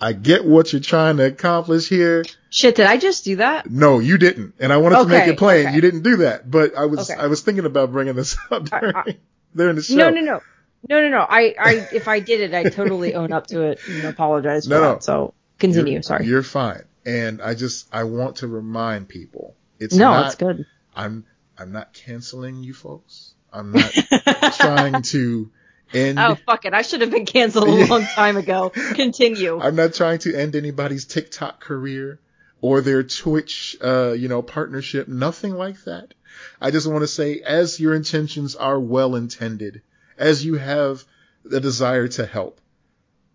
I get what you're trying to accomplish here. Shit, did I just do that? No, you didn't. And I wanted to make it plain. okay. You didn't do that. But I was Okay. I was thinking about bringing this up I- during, I- during the show. No, no, no. No, no, no. I, I, if I did it, I totally own up to it and apologize no. that. So continue. You're, Sorry. You're fine. And I just I want to remind people it's no, not it's good. I'm I'm not canceling you folks. I'm not trying to end Oh fuck it! I should have been canceled a long time ago. Continue. I'm not trying to end anybody's TikTok career or their Twitch, uh, you know, partnership. Nothing like that. I just want to say, as your intentions are well intended, as you have the desire to help,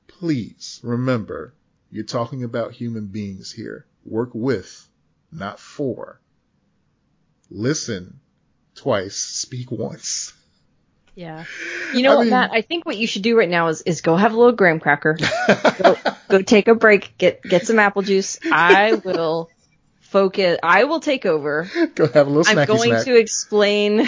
please remember you're talking about human beings here. Work with, not for. Listen twice, speak once. Yeah. You know I what, mean- Matt? I think what you should do right now is is go have a little graham cracker, go, go take a break, get get some apple juice. I will focus. I will take over. Go have a little I'm going snack. to explain.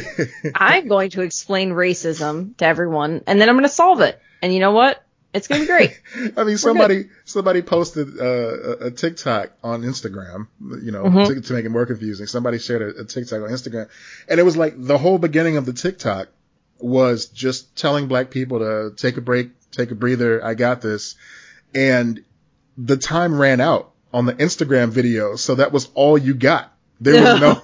I'm going to explain racism to everyone, and then I'm going to solve it. And you know what? It's going to be great. I mean, somebody somebody posted uh, a, a TikTok on Instagram, you know, Mhm. to, to make it more confusing. Somebody shared a, a TikTok on Instagram, and it was like the whole beginning of the TikTok was just telling black people to take a break, take a breather. I got this, and the time ran out on the Instagram video, so that was all you got. There was no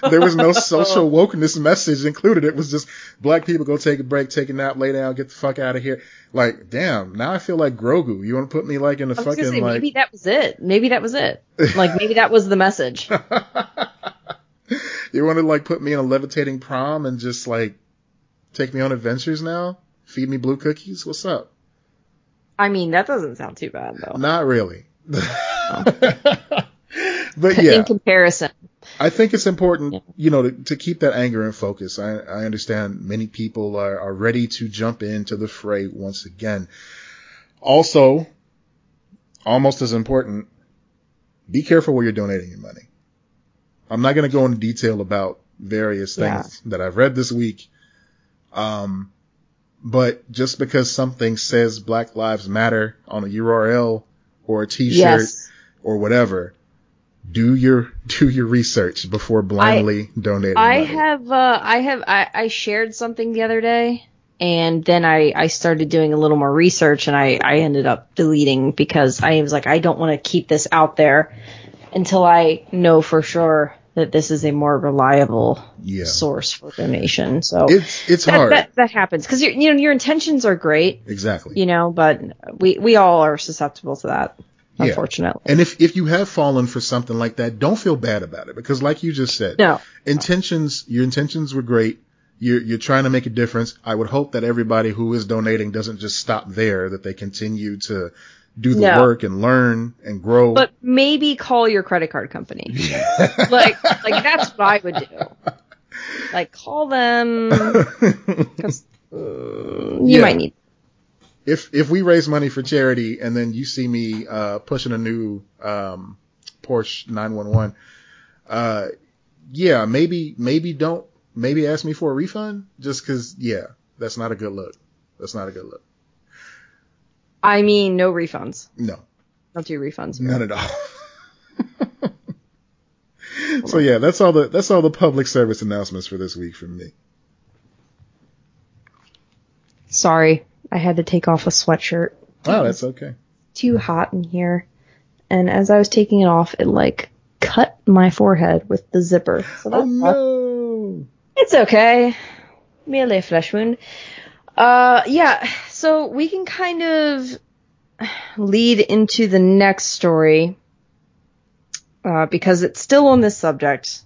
there was no social wokeness message included. It was just black people go take a break, take a nap, lay down, get the fuck out of here. Like, damn, now I feel like Grogu. You want to put me like in was fucking say like maybe that was it. Maybe that was it. Like maybe that was the message. you want to like put me in a levitating prom and just like take me on adventures now? Feed me blue cookies? What's up? I mean, that doesn't sound too bad though. Not really. Oh. but yeah, In comparison, I think it's important, you know, to, to keep that anger in focus. I, I understand many people are, are ready to jump into the fray once again. Also, almost as important, be careful where you're donating your money. I'm not going to go into detail about various things that I've read this week. Um, but just because something says Black Lives Matter on a URL or a t-shirt yes. or whatever, do your do your research before blindly donating. I money. have, uh, I have, I, I shared something the other day, and then I, I started doing a little more research, and I, I ended up deleting because I was like, I don't want to keep this out there until I know for sure that this is a more reliable yeah. source for donation. So It's it's that, hard. that that happens because you know your intentions are great, exactly. you know, but we we all are susceptible to that, Yeah. unfortunately. And if if you have fallen for something like that, don't feel bad about it because like you just said, No, intentions your intentions were great. You're you're trying to make a difference. I would hope that everybody who is donating doesn't just stop there, that they continue to do the No. work and learn and grow. but maybe call your credit card company. like like that's what I would do. Like call them because you Yeah. might need. if if we raise money for charity and then you see me uh pushing a new um Porsche 911 uh yeah maybe maybe don't maybe ask me for a refund just cuz yeah that's not a good look that's not a good look I mean, no refunds. no Don't do refunds. none at all so yeah that's all the that's all the public service announcements for this week from me Sorry, I had to take off a sweatshirt. oh that's okay too hot in here. And as I was taking it off, it like cut my forehead with the zipper. So oh no It's okay. Merely a flesh wound. Uh, yeah, so we can kind of lead into the next story. Uh, because it's still on this subject.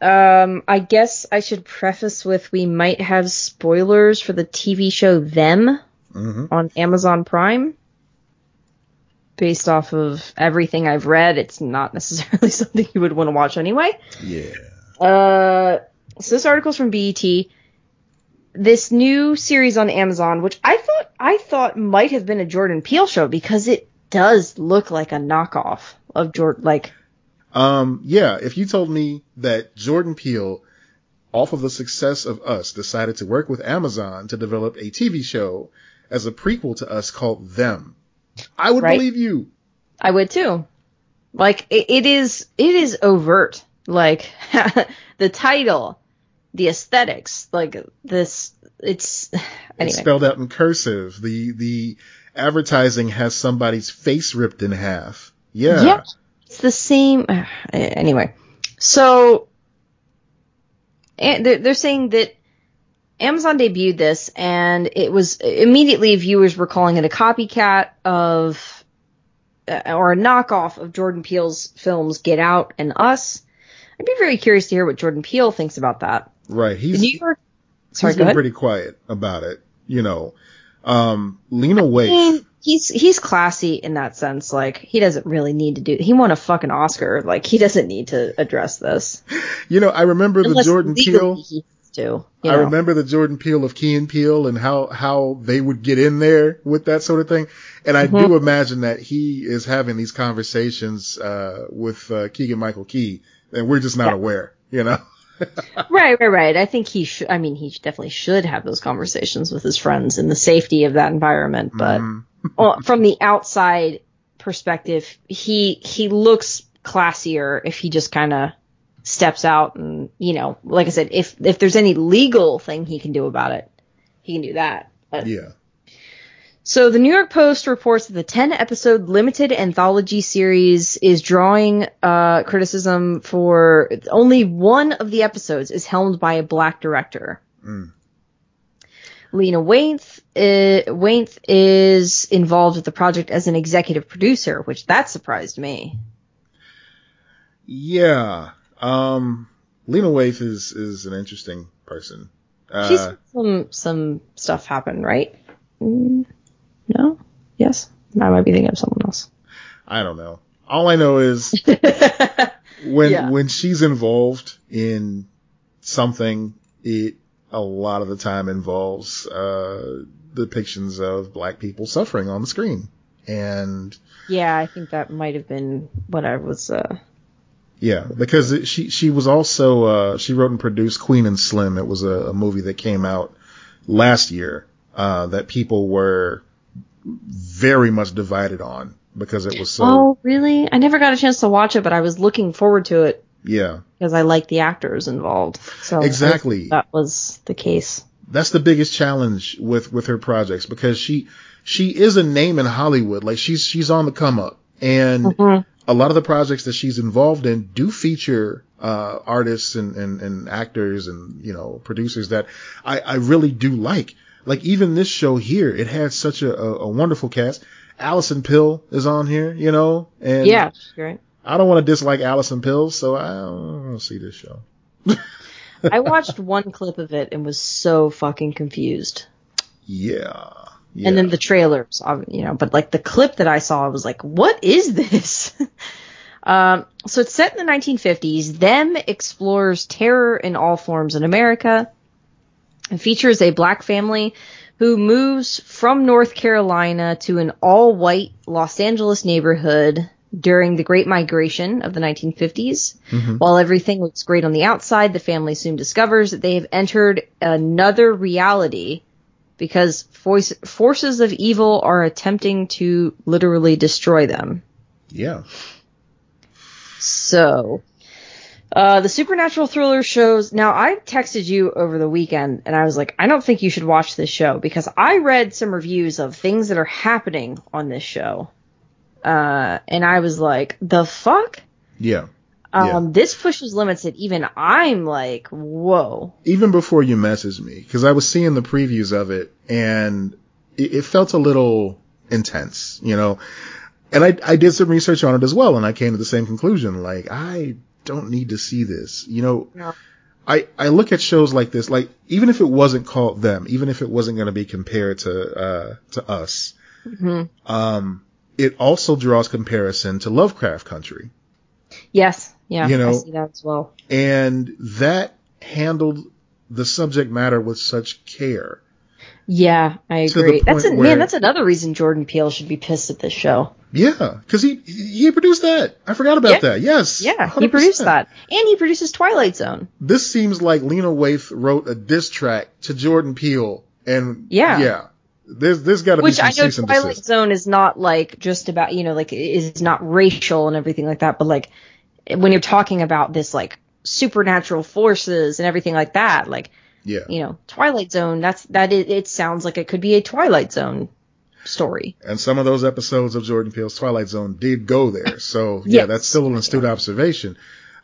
Um, I guess I should preface with we might have spoilers for the TV show Them hmm on Amazon Prime. Based off of everything I've read, it's not necessarily something you would want to watch anyway. yeah Uh, so this article's from BET. This new series on Amazon, which I thought I thought might have been a Jordan Peele show because it does look like a knockoff of Jordan. Like, Um, yeah, if you told me that Jordan Peele, off of the success of Us, decided to work with Amazon to develop a TV show as a prequel to Us called Them, I would Right. believe you. I would too. Like, it, it is it is overt. Like the title, the aesthetics, like this. It's It's spelled out in cursive. The the advertising has somebody's face ripped in half. Yeah. Yeah. It's the same. Anyway, so and they're, they're saying that Amazon debuted this, and it was immediately viewers were calling it a copycat of uh, or a knockoff of Jordan Peele's films Get Out and Us. I'd be very curious to hear what Jordan Peele thinks about that. Right. The He's, New York. Sorry, he's been pretty quiet about it. You know, um, Lena I Waithe. mean, he's he's classy in that sense. Like he doesn't really need to do. He won a fucking Oscar. Like he doesn't need to address this. You know, I remember the Jordan Peele. to. I know. remember the Jordan Peele of Key and Peele and how, how they would get in there with that sort of thing. And I do Mhm. imagine that he is having these conversations, uh, with, uh, Keegan Michael Key and we're just not Yeah. aware, you know? Right, right, right. I think he should. I mean, he definitely should have those conversations with his friends in the safety of that environment. But Mhm. well, from the outside perspective, he he looks classier if he just kind of steps out and you know, like I said, if if there's any legal thing he can do about it, he can do that. But yeah. So the New York Post reports that the 10 episode limited anthology series is drawing uh, criticism for only one of the episodes is helmed by a black director. Mm. Lena Waithe, uh, Waithe is involved with the project as an executive producer, which that surprised me. Yeah. Um, Lena Waithe is is an interesting person. Uh, She's some some stuff happen, right? Mm, no. Yes. I might be thinking of someone else. I don't know. All I know is when Yeah. when she's involved in something, it a lot of the time involves uh, depictions of black people suffering on the screen, and yeah, I think that might have been what I was. Uh, yeah, because it, she she was also uh, she wrote and produced Queen and Slim. It was a, a movie that came out last year uh, that people were very much divided on because it was so oh, really? I never got a chance to watch it, but I was looking forward to it yeah. because I like the actors involved. So Exactly. that was the case. that's the biggest challenge with with her projects because she she is a name in Hollywood. Like she's she's on the come up, and Mhm. a lot of the projects that she's involved in do feature uh, artists and, and and actors and you know producers that I I really do like. Like even this show here, it had such a, a, a wonderful cast. Alison Pill is on here, you know, and Yeah, great. I don't want to dislike Alison Pill, so I don't see this show. I watched one clip of it and was so fucking confused. Yeah. yeah. And then the trailers, you know, but like the clip that I saw, I was like, what is this? um, so it's set in the 1950s. Them explores terror in all forms in America. It features a black family who moves from North Carolina to an all white Los Angeles neighborhood during the Great Migration of the 1950s. Mhm. While everything looks great on the outside, the family soon discovers that they have entered another reality because voice, forces of evil are attempting to literally destroy them. yeah. So, uh, the supernatural thriller shows. Now, I texted you over the weekend and I was like, I don't think you should watch this show because I read some reviews of things that are happening on this show. Uh, and I was like, the fuck? Yeah. Um, this pushes limits that even I'm like, whoa. even before you messaged me, because I was seeing the previews of it and it, it felt a little intense, you know. And I, I did some research on it as well, and I came to the same conclusion. Like, I don't need to see this, you know. No. I, I look at shows like this, like even if it wasn't called them, even if it wasn't going to be compared to uh, to us, Mhm. um, it also draws comparison to Lovecraft Country. Yes. Yeah. You know- I see that as well. and that handled the subject matter with such care. Yeah, I agree. That's a, where- man. That's another reason Jordan Peele should be pissed at this show. Yeah, because he he produced that. I forgot about Yeah. that. Yes, Yeah, he 100%. produced that, and he produces Twilight Zone. This seems like Lena Waithe wrote a diss track to Jordan Peele, and Yeah. yeah, there's there's got to be Which some I know Twilight desist. Zone is not like just about you know like is not racial and everything like that, but like when you're talking about this like supernatural forces and everything like that, like Yeah, you know Twilight Zone. That's that. It, it sounds like it could be a Twilight Zone story. and some of those episodes of Jordan Peele's Twilight Zone did go there. So yeah, Yes. that's still an astute observation.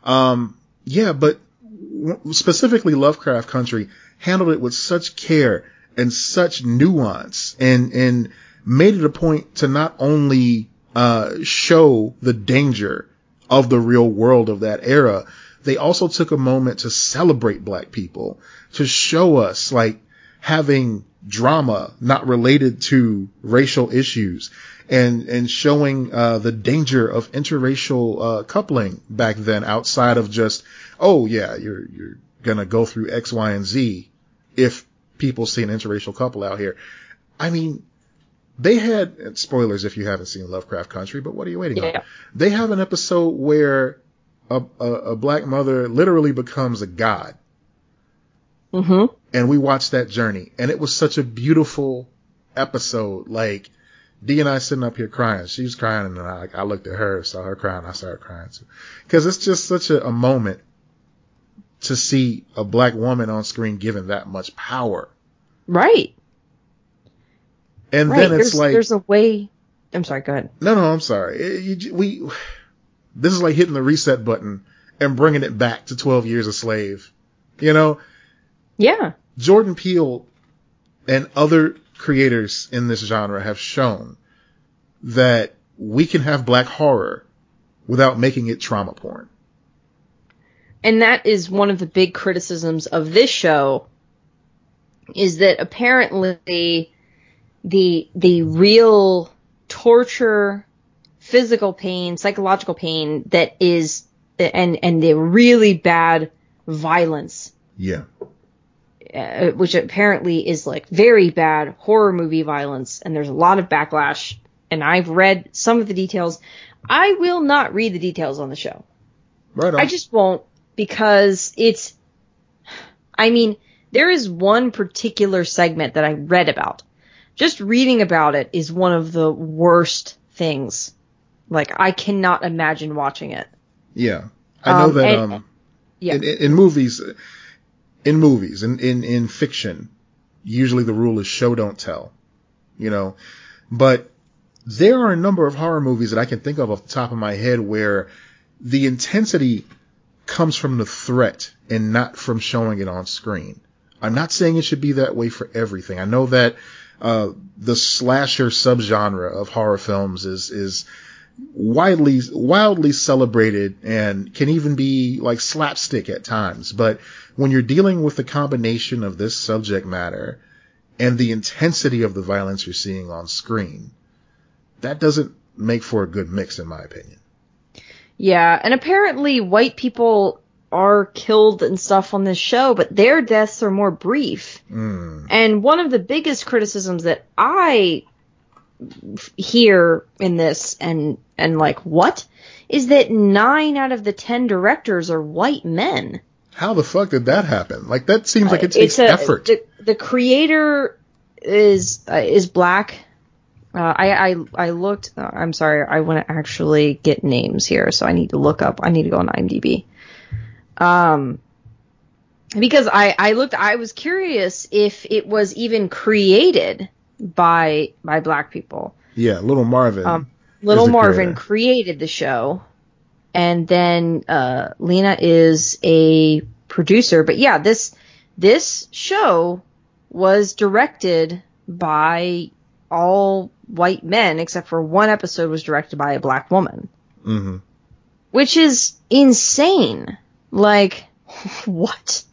Um, yeah, but w- specifically Lovecraft Country handled it with such care and such nuance and, and made it a point to not only, uh, show the danger of the real world of that era, they also took a moment to celebrate black people, to show us like having drama not related to racial issues and and showing uh, the danger of interracial uh, coupling back then outside of just oh yeah you're you're gonna go through X Y and Z if people see an interracial couple out here. I mean they had spoilers if you haven't seen Lovecraft Country but what are you waiting on? They have an episode where a, a, a black mother literally becomes a god Mm-hmm. and we watched that journey and it was such a beautiful episode like D and I sitting up here crying she was crying and I, I looked at her saw her crying I started crying too because it's just such a, a moment to see a black woman on screen given that much power Right. and Right. then it's there's like there's a way. I'm sorry. Go ahead. no no I'm sorry It- you we this is like hitting the reset button and bringing it back to 12 years a slave you know Yeah. Jordan Peele and other creators in this genre have shown that we can have black horror without making it trauma porn. and that is one of the big criticisms of this show is that apparently the the real torture physical pain psychological pain that is and and the really bad violence Yeah. uh, which apparently is like very bad horror movie violence, and there's a lot of backlash. And I've read some of the details. I will not read the details on the show. Right on. I just won't because it's. I mean, there is one particular segment that I read about. Just reading about it is one of the worst things. Like I cannot imagine watching it. yeah. I know Um, that and- um Yeah. in, in, in movies in movies in, in in fiction usually the rule is show don't tell you know but there are a number of horror movies that I can think of off the top of my head where the intensity comes from the threat and not from showing it on screen. I'm not saying it should be that way for everything. I know that uh, the slasher subgenre of horror films is is widely wildly celebrated and can even be like slapstick at times. But when you're dealing with the combination of this subject matter and the intensity of the violence you're seeing on screen, that doesn't make for a good mix, in my opinion. Yeah, and apparently white people are killed and stuff on this show, but their deaths are more brief. Mm. And one of the biggest criticisms that I hear in this and and like what is that 9 out of the 10 directors are white men. How the fuck did that happen? Like that seems like it takes it's a, effort. The, the creator is uh, is black. Uh, I, I I looked. Uh, I'm sorry. I want to actually get names here, so I need to look up. I need to go on IMDb. Um, because I I looked. I was curious if it was even created by by black people. yeah, little Marvin. Um, Little Marvin creator. created the show, and then uh, Lena is a producer. But yeah, this this show was directed by all white men, except for one episode was directed by a black woman, hmm which is insane. Like what?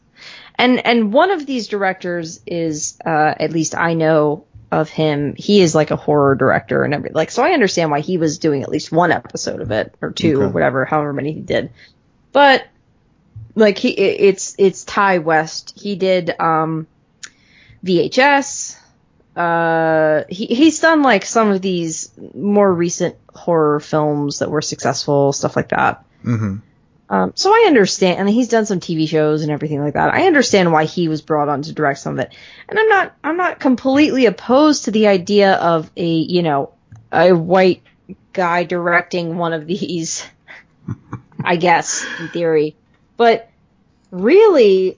And and one of these directors is, uh, at least I know of him. He is like a horror director and everything. Like, so I understand why he was doing at least one episode of it or two or whatever, however many he did. But like he, it's it's Ti West. He did um, VHS. Uh, he he's done like some of these more recent horror films that were successful, stuff like that. hmm Um, so I understand, and he's done some TV shows and everything like that. I understand why he was brought on to direct some of it, and I'm not, I'm not completely opposed to the idea of a, you know, a white guy directing one of these. I guess in theory, but really,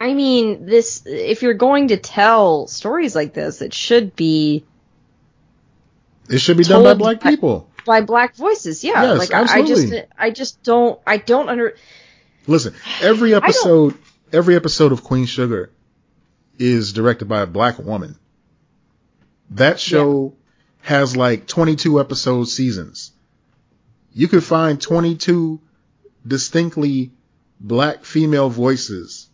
I mean, this if you're going to tell stories like this, it should be It should be done by black people. By black voices. Yeah, Yes, like I, I just. I just don't, I don't under. Listen, every episode, every episode of Queen Sugar is directed by a black woman. That show has like 22 episode seasons. You could find 22 distinctly black female voices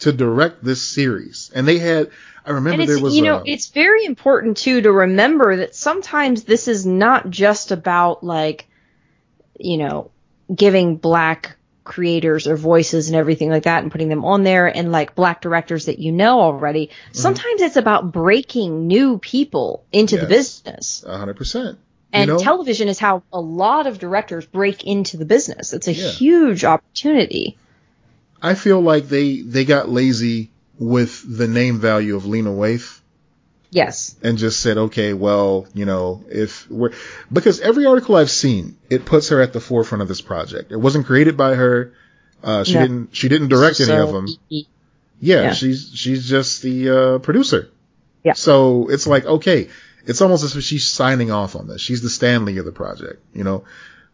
to direct this series. And they had, I remember there was you know, a, it's very important too to remember that sometimes this is not just about like, you know, giving black creators or voices and everything like that and putting them on there and like black directors that you know already. Mm-hmm. Sometimes it's about breaking new people into the Yes. business. 100%. And you know? television is how a lot of directors break into the business. It's a Yeah. huge opportunity. I feel like they, they got lazy with the name value of Lena Waithe. Yes. and just said, okay, well, you know, if we're, because every article I've seen, it puts her at the forefront of this project. It wasn't created by her. Uh, she No. didn't, she didn't direct any of them. Yeah, yeah. she's, she's just the, uh, producer. Yeah. So it's like, okay, it's almost as if she's signing off on this. She's the Stan Lee of the project, you know?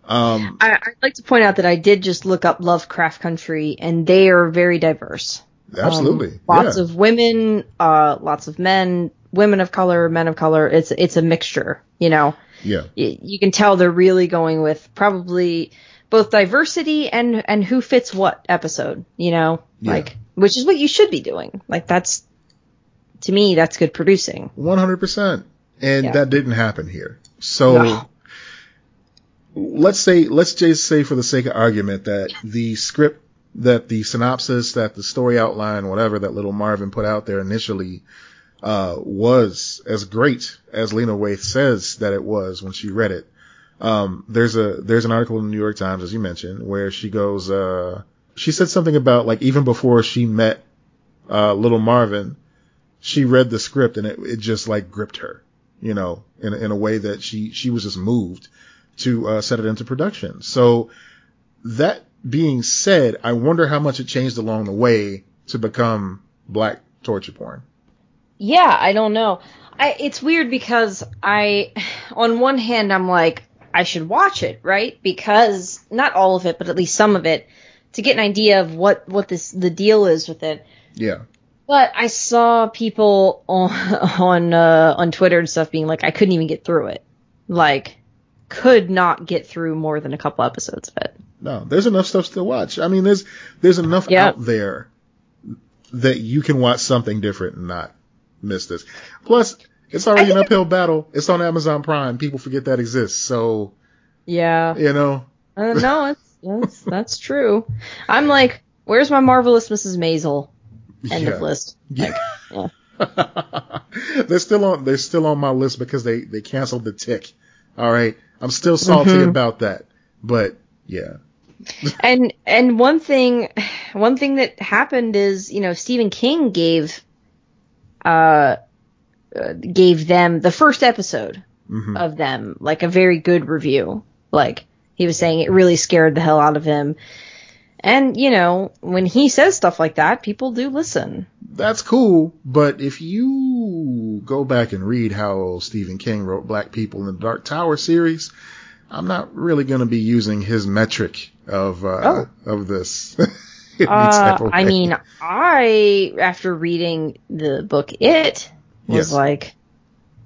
Um, I, I'd like to point out that I did just look up Lovecraft Country, and they are very diverse. absolutely. Um, lots yeah. of women, uh, lots of men, women of color, men of color. It's it's a mixture. You know, yeah. Y- you can tell they're really going with probably both diversity and and who fits what episode, you know? Yeah. Like which is what you should be doing. Like that's to me that's good producing. 100%. And Yeah. that didn't happen here. So No. Let's say, let's just say for the sake of argument that the script, that the synopsis, that the story outline, whatever that little Marvin put out there initially, uh, was as great as Lena Waithe says that it was when she read it. Um, there's a, there's an article in the New York Times, as you mentioned, where she goes, uh, she said something about like even before she met, uh, little Marvin, she read the script and it, it just like gripped her, you know, in, in a way that she, she was just moved to, uh, set it into production. So that being said, I wonder how much it changed along the way to become black torture porn. Yeah, I don't know. I it's weird because I on one hand I'm like I should watch it, right? Because not all of it, but at least some of it to get an idea of what what this the deal is with it. Yeah. But I saw people on on uh, on Twitter and stuff being like I couldn't even get through it. Like could not get through more than a couple episodes of it. No, there's enough stuff to watch. I mean, there's, there's enough Yeah. out there that you can watch something different and not miss this. Plus, it's already an uphill battle. It's on Amazon Prime. People forget that exists. So, Yeah. you know, Uh, no, it's, that's that's true. I'm like, where's my marvelous Mrs. Maisel? End Yeah. of list. Yeah. Yeah. they're still on, they're still on my list because they, they canceled the tick. All right. I'm still salty Mhm. about that, but yeah. and and one thing one thing that happened is you know Stephen King gave uh uh, gave them the first episode hmm of them like a very good review like he was saying it really scared the hell out of him and you know when he says stuff like that people do listen That's cool, but if you go back and read how Stephen King wrote Black People in the Dark Tower series, I'm not really going to be using his metric of uh, of this. uh, I mean I after reading the book it was Yes. like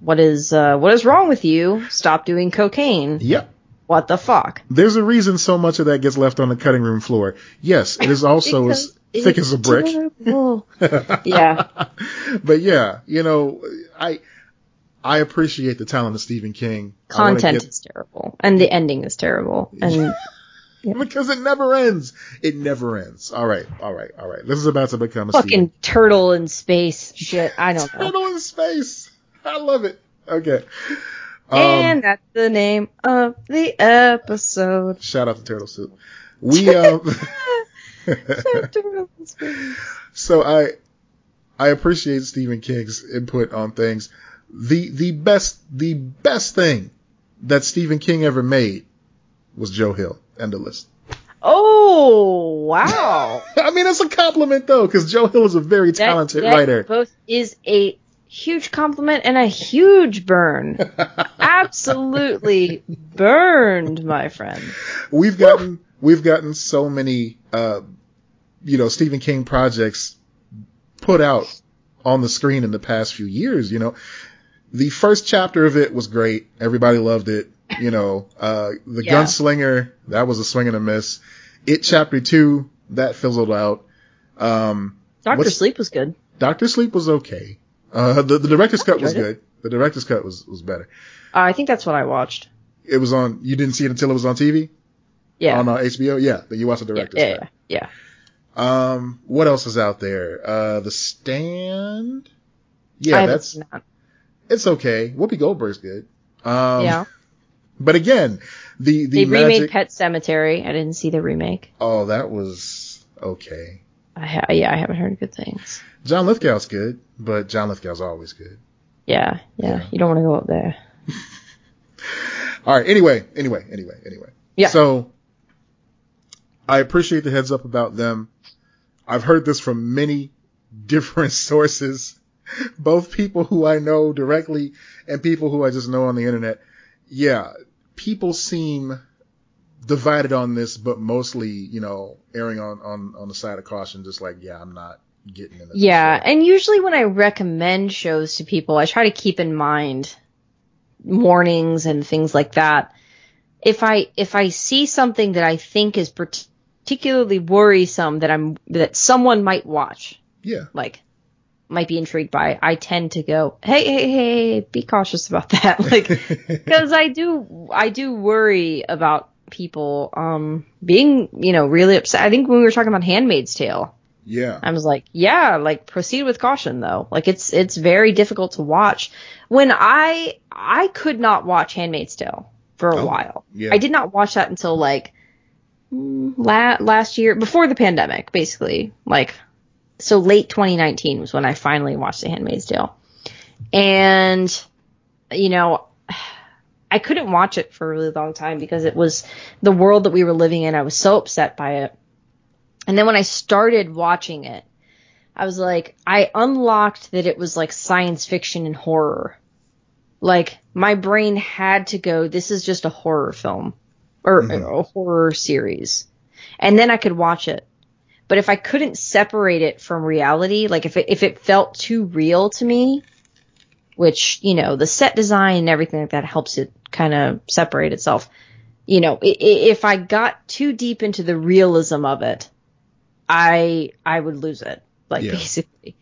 what is uh what is wrong with you stop doing cocaine yep. What the fuck There's a reason so much of that gets left on the cutting room floor. Yes, it is also as thick as a brick. Yeah. but yeah, you know, I I appreciate the talent of Stephen King. Content get- is terrible, and the ending is terrible, and because it never ends. It never ends. All right, all right, all right. This is about to become a Stephen fucking turtle in space shit. I don't know. Turtle in space. I love it. Okay. Um, and that's the name of the episode. shout out to Turtle Soup. We um, so I I appreciate Stephen King's input on things. The the best the best thing that Stephen King ever made was Joe Hill. End of list. Oh wow! I mean, it's a compliment though, because Joe Hill is a very That- talented that writer. Both is a huge compliment and a huge burn. Absolutely burned, my friend. we've gotten we've gotten so many uh you know Stephen King projects put out on the screen in the past few years, you know. The first chapter of it was great. Everybody loved it. You know, uh the Yeah. gunslinger, that was a swing and a miss. It chapter 2, that fizzled out. Um Doctor Sleep was good. Doctor Sleep was okay. Uh the, the director's cut was enjoyed good. The director's cut was was better. Uh, I think that's what I watched. It was on you didn't see it until it was on TV? Yeah. On uh, HBO? Yeah, then you watched the yeah, director's yeah, cut. yeah, yeah. Um, what else is out there? Uh, The Stand. Yeah, that's seen it's okay. Whoopi Goldberg's good. Um, yeah. But again, the the They remade magic. Pet Sematary. I didn't see the remake. oh, that was okay. I ha- yeah, I haven't heard good things. John Lithgow's good, but John Lithgow's always good. Yeah, yeah. Yeah. You don't want to go up there. All right. Anyway, anyway, anyway, anyway. Yeah. So I appreciate the heads up about them. I've heard this from many different sources, both people who I know directly and people who I just know on the internet. Yeah, people seem divided on this, but mostly, you know, erring on, on, on the side of caution, just like, yeah, I'm not getting into this Yeah, show. and usually when I recommend shows to people, I try to keep in mind warnings and things like that. if I if I see something that I think is particularly worrisome that I'm that someone might watch, Yeah. like might be intrigued by, I tend to go, hey, hey, hey, be cautious about that, like because I do I do worry about people um being you know really upset. I think when we were talking about Handmaid's Tale, yeah. I was like, yeah, like proceed with caution though. Like it's it's very difficult to watch. When I I could not watch Handmaid's Tale for a Oh, while. yeah. I did not watch that until like la- last year before the pandemic, basically. Like so late 2019 was when I finally watched The Handmaid's Tale. And you know, I couldn't watch it for a really long time because it was the world that we were living in. I was so upset by it. And then when I started watching it, I was like, I unlocked that it was like science fiction and horror. Like my brain had to go, this is just a horror film or Mhm. a horror series. And then I could watch it. But if I couldn't separate it from reality, like if it, if it felt too real to me, which, you know, the set design and everything like that helps it kind of separate itself. You know, if I got too deep into the realism of it, I I would lose it, like Yeah. basically.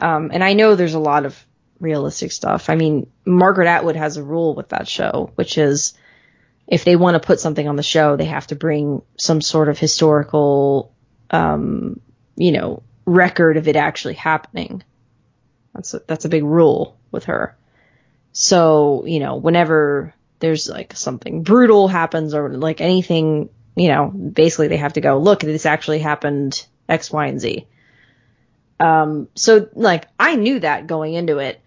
Um, and I know there's a lot of realistic stuff. I mean, Margaret Atwood has a rule with that show, which is if they want to put something on the show, they have to bring some sort of historical, um, you know, record of it actually happening. That's a, that's a big rule with her. So, you know, whenever there's like something brutal happens or like anything, you know, basically they have to go, look, this actually happened X, Y, and Z. Um, so like I knew that going into it.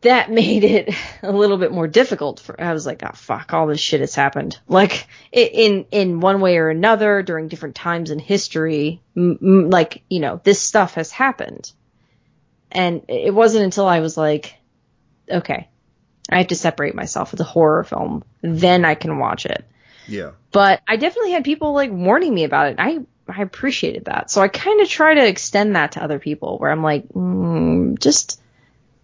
That made it a little bit more difficult for, I was like, oh fuck, all this shit has happened. Like in, in one way or another during different times in history, m- m- like, you know, this stuff has happened. And it wasn't until I was like, okay, I have to separate myself with a horror film. Then I can watch it. Yeah. But I definitely had people like warning me about it. I I appreciated that. So I kind of try to extend that to other people where I'm like, mm, just,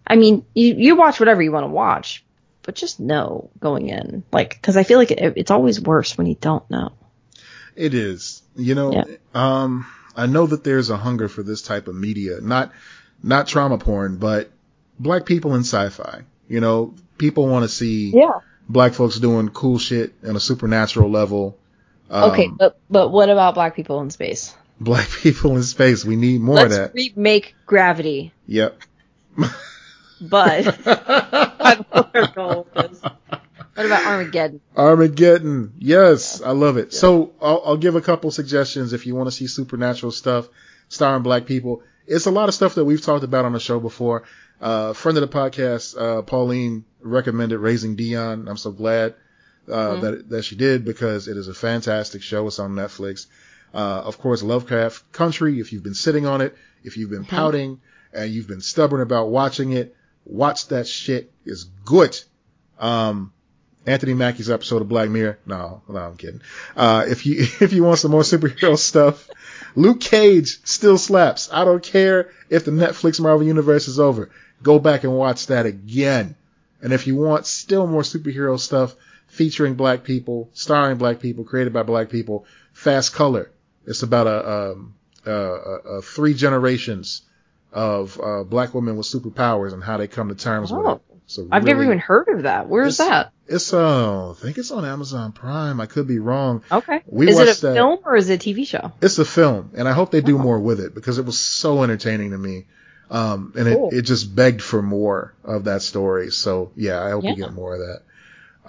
I mean, you, you watch whatever you want to watch, but just know going in. Like, cause I feel like it, it's always worse when you don't know. It is. You know, Yeah. um, I know that there's a hunger for this type of media, not, not trauma porn, but black people in sci-fi. You know, people want to see Yeah. black folks doing cool shit on a supernatural level. Um, Okay. But, but what about black people in space? Black people in space. We need more Let's of that. remake gravity. Yep. But I don't know where I'm going with this. What about Armageddon? Armageddon. Yes, I love it. So I'll, I'll give a couple suggestions if you want to see supernatural stuff starring black people. It's a lot of stuff that we've talked about on the show before. Uh, friend of the podcast, uh, Pauline recommended Raising Dion. I'm so glad, uh, Mhm. that, that she did because it is a fantastic show. It's on Netflix. Uh, of course, Lovecraft Country. If you've been sitting on it, if you've been Mhm. pouting and you've been stubborn about watching it, watch that shit. It's good. Um, Anthony Mackie's episode of Black Mirror. No, no, I'm kidding. Uh, if you, if you want some more superhero stuff, Luke Cage still slaps. I don't care if the Netflix Marvel universe is over. Go back and watch that again. And if you want still more superhero stuff featuring black people, starring black people, created by black people, Fast Color. It's about a, um, uh, uh, uh, three generations of, uh, black women with superpowers and how they come to terms with Oh. it. So I've never even heard of that. Where's that? it's uh, I think it's on Amazon Prime. I could be wrong. Okay. We is it a that- film or is it a TV show? It's a film, and I hope they do Oh. more with it because it was so entertaining to me. Um, and Cool. it, it just begged for more of that story. So yeah, I hope Yeah. we get more of that.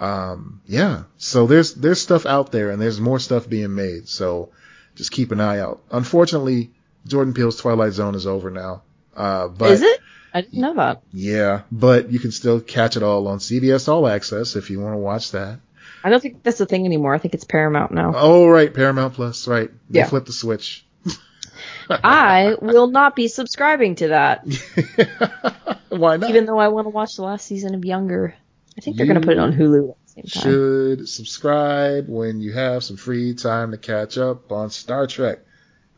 Um, yeah. So there's there's stuff out there, and there's more stuff being made. So just keep an eye out. Unfortunately, Jordan Peele's Twilight Zone is over now. Uh, but is it? I didn't know that. yeah, but you can still catch it all on CBS All Access if you want to watch that. I don't think that's a thing anymore. I think it's Paramount now. Oh, right, Paramount Plus, right. They Yeah. flipped the switch. I will not be subscribing to that, Why not? even though I want to watch the last season of Younger. I think they're going to put it on Hulu at the same time. should subscribe when you have some free time to catch up on Star Trek.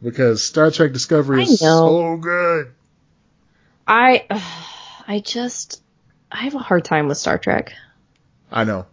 Because Star Trek Discovery is so good. I, I just, I have a hard time with Star Trek. I know.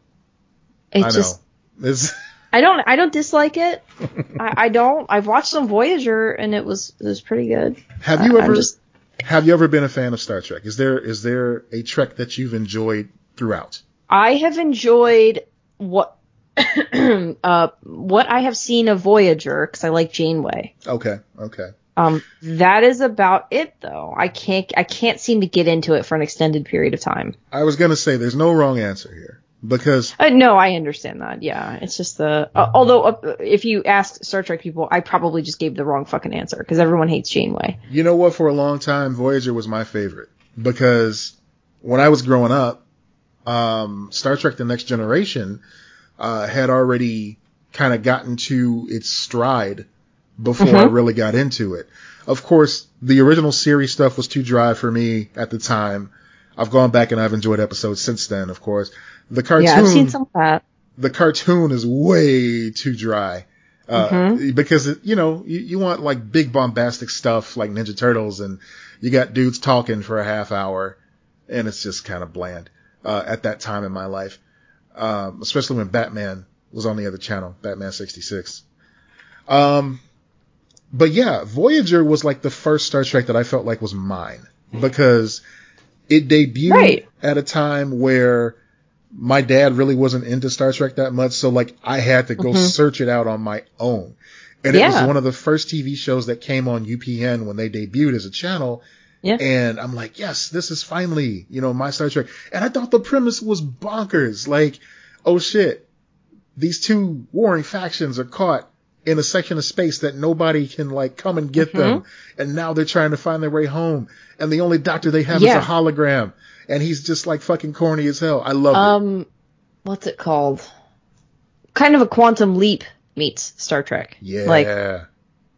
It I just, It's, I don't I don't dislike it. I, I don't. I've watched some Voyager and it was it was pretty good. have you I- ever just- have you ever been a fan of Star Trek? Is there is there a Trek that you've enjoyed throughout? I have enjoyed what uh what I have seen of Voyager because I like Janeway. Okay, okay. Um, that is about it though. I can't I can't seem to get into it for an extended period of time. I was gonna say there's no wrong answer here because Uh, no, I understand that. Yeah, it's just the. Uh, although, uh, if you ask Star Trek people, I probably just gave the wrong fucking answer because everyone hates Janeway. you know what? For a long time, Voyager was my favorite because when I was growing up, um, Star Trek: The Next Generation uh, had already kind of gotten to its stride before I Mhm. really got into it. Of course, the original series stuff was too dry for me at the time. I've gone back and I've enjoyed episodes since then, of course. The cartoon, Yeah, I've seen some of that. the cartoon is way too dry. Uh, Mhm. because it, you know, you, you want like big bombastic stuff like Ninja Turtles and you got dudes talking for a half hour and it's just kind of bland, uh, at that time in my life. Um, especially when Batman was on the other channel, Batman 66. Um, but yeah, Voyager was like the first Star Trek that I felt like was mine because it debuted Right. at a time where my dad really wasn't into Star Trek that much, so like I had to go Mhm. search it out on my own. And it was one of the first TV shows that came on UPN when they debuted as a channel. Yeah. And I'm like, yes, this is finally, you know, my Star Trek. And I thought the premise was bonkers. Like, oh shit, these two warring factions are caught in a section of space that nobody can like come and get them. And now they're trying to find their way home. And the only doctor they have Yeah. is a hologram. And he's just like fucking corny as hell. I love it. Um, what's it called? Kind of a quantum leap meets Star Trek. Yeah. Like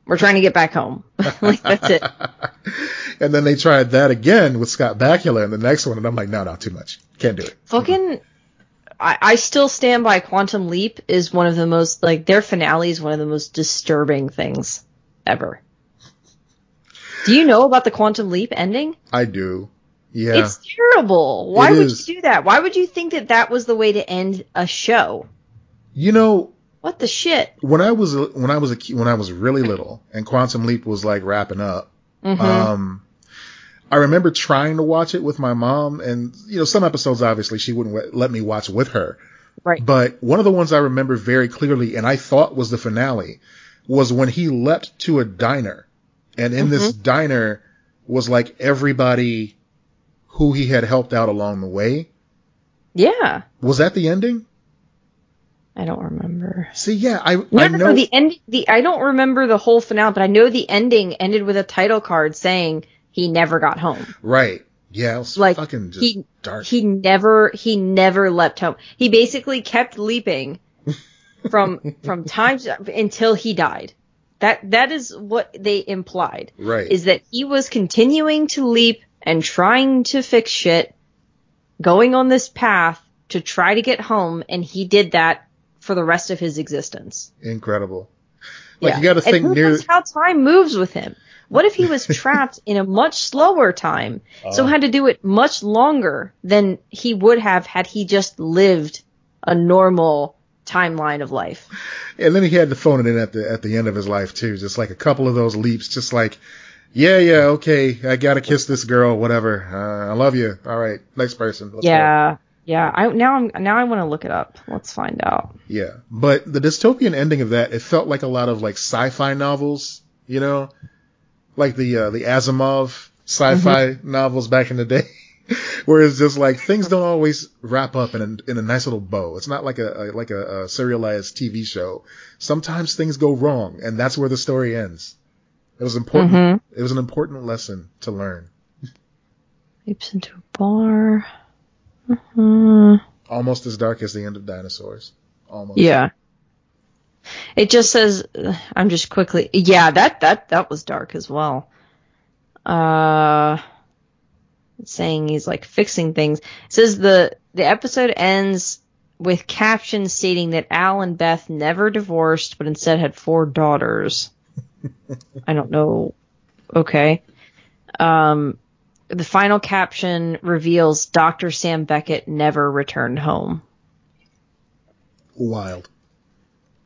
we're trying to get back home. like that's it. and then they tried that again with Scott Bakula in the next one, and I'm like, no, no, too much. Can't do it. Fucking. I, I still stand by Quantum Leap is one of the most like their finale is one of the most disturbing things ever. Do you know about the Quantum Leap ending? I do. Yeah. It's terrible. Why It would is. you do that? Why would you think that that was the way to end a show? you know, What the shit? when I was when I was a when I was really little, and Quantum Leap was like wrapping up. Mhm. Um, I remember trying to watch it with my mom, and you know, some episodes obviously she wouldn't let me watch with her. right. But one of the ones I remember very clearly, and I thought was the finale, was when he leapt to a diner, and in this mm-hmm. diner was like everybody who he had helped out along the way. Yeah. Was that the ending? I don't remember. See, yeah, I No, I no, know no. The ending. The I don't remember the whole finale, but I know the ending ended with a title card saying he never got home. right. Yeah, it Like fucking just he dark. he never he never leapt home. He basically kept leaping from from times until he died. That that is what they implied. right. Is that he was continuing to leap and trying to fix shit, going on this path to try to get home, and he did that for the rest of his existence. Incredible. Like Yeah. you got to And think who near. knows how time moves with him. What if he was trapped in a much slower time, so Oh. had to do it much longer than he would have had he just lived a normal timeline of life? And then he had to phone it in at the at the end of his life too. Just like a couple of those leaps, just like, yeah, yeah, okay, I gotta kiss this girl, whatever. Uh, I love you. All right, next person. Let's go. yeah, yeah. I now I'm now I want to look it up. Let's find out. Yeah, but the dystopian ending of that, it felt like a lot of like sci-fi novels, you know, like the uh, the Asimov sci-fi Mm-hmm. novels back in the day, where it's just like things don't always wrap up in a, in a nice little bow. It's not like a, a like a, a serialized TV show. Sometimes things go wrong, and that's where the story ends. It was important. Mhm. It was an important lesson to learn. Leaps into a bar. Mhm. Almost as dark as the end of Dinosaurs. Almost. Yeah. It just says I'm just quickly yeah, that that that was dark as well. Uh saying he's like fixing things. It says the the episode ends with captions stating that Al and Beth never divorced but instead had four daughters. I don't know. Okay. Um the final caption reveals Dr. Sam Beckett never returned home. Wild.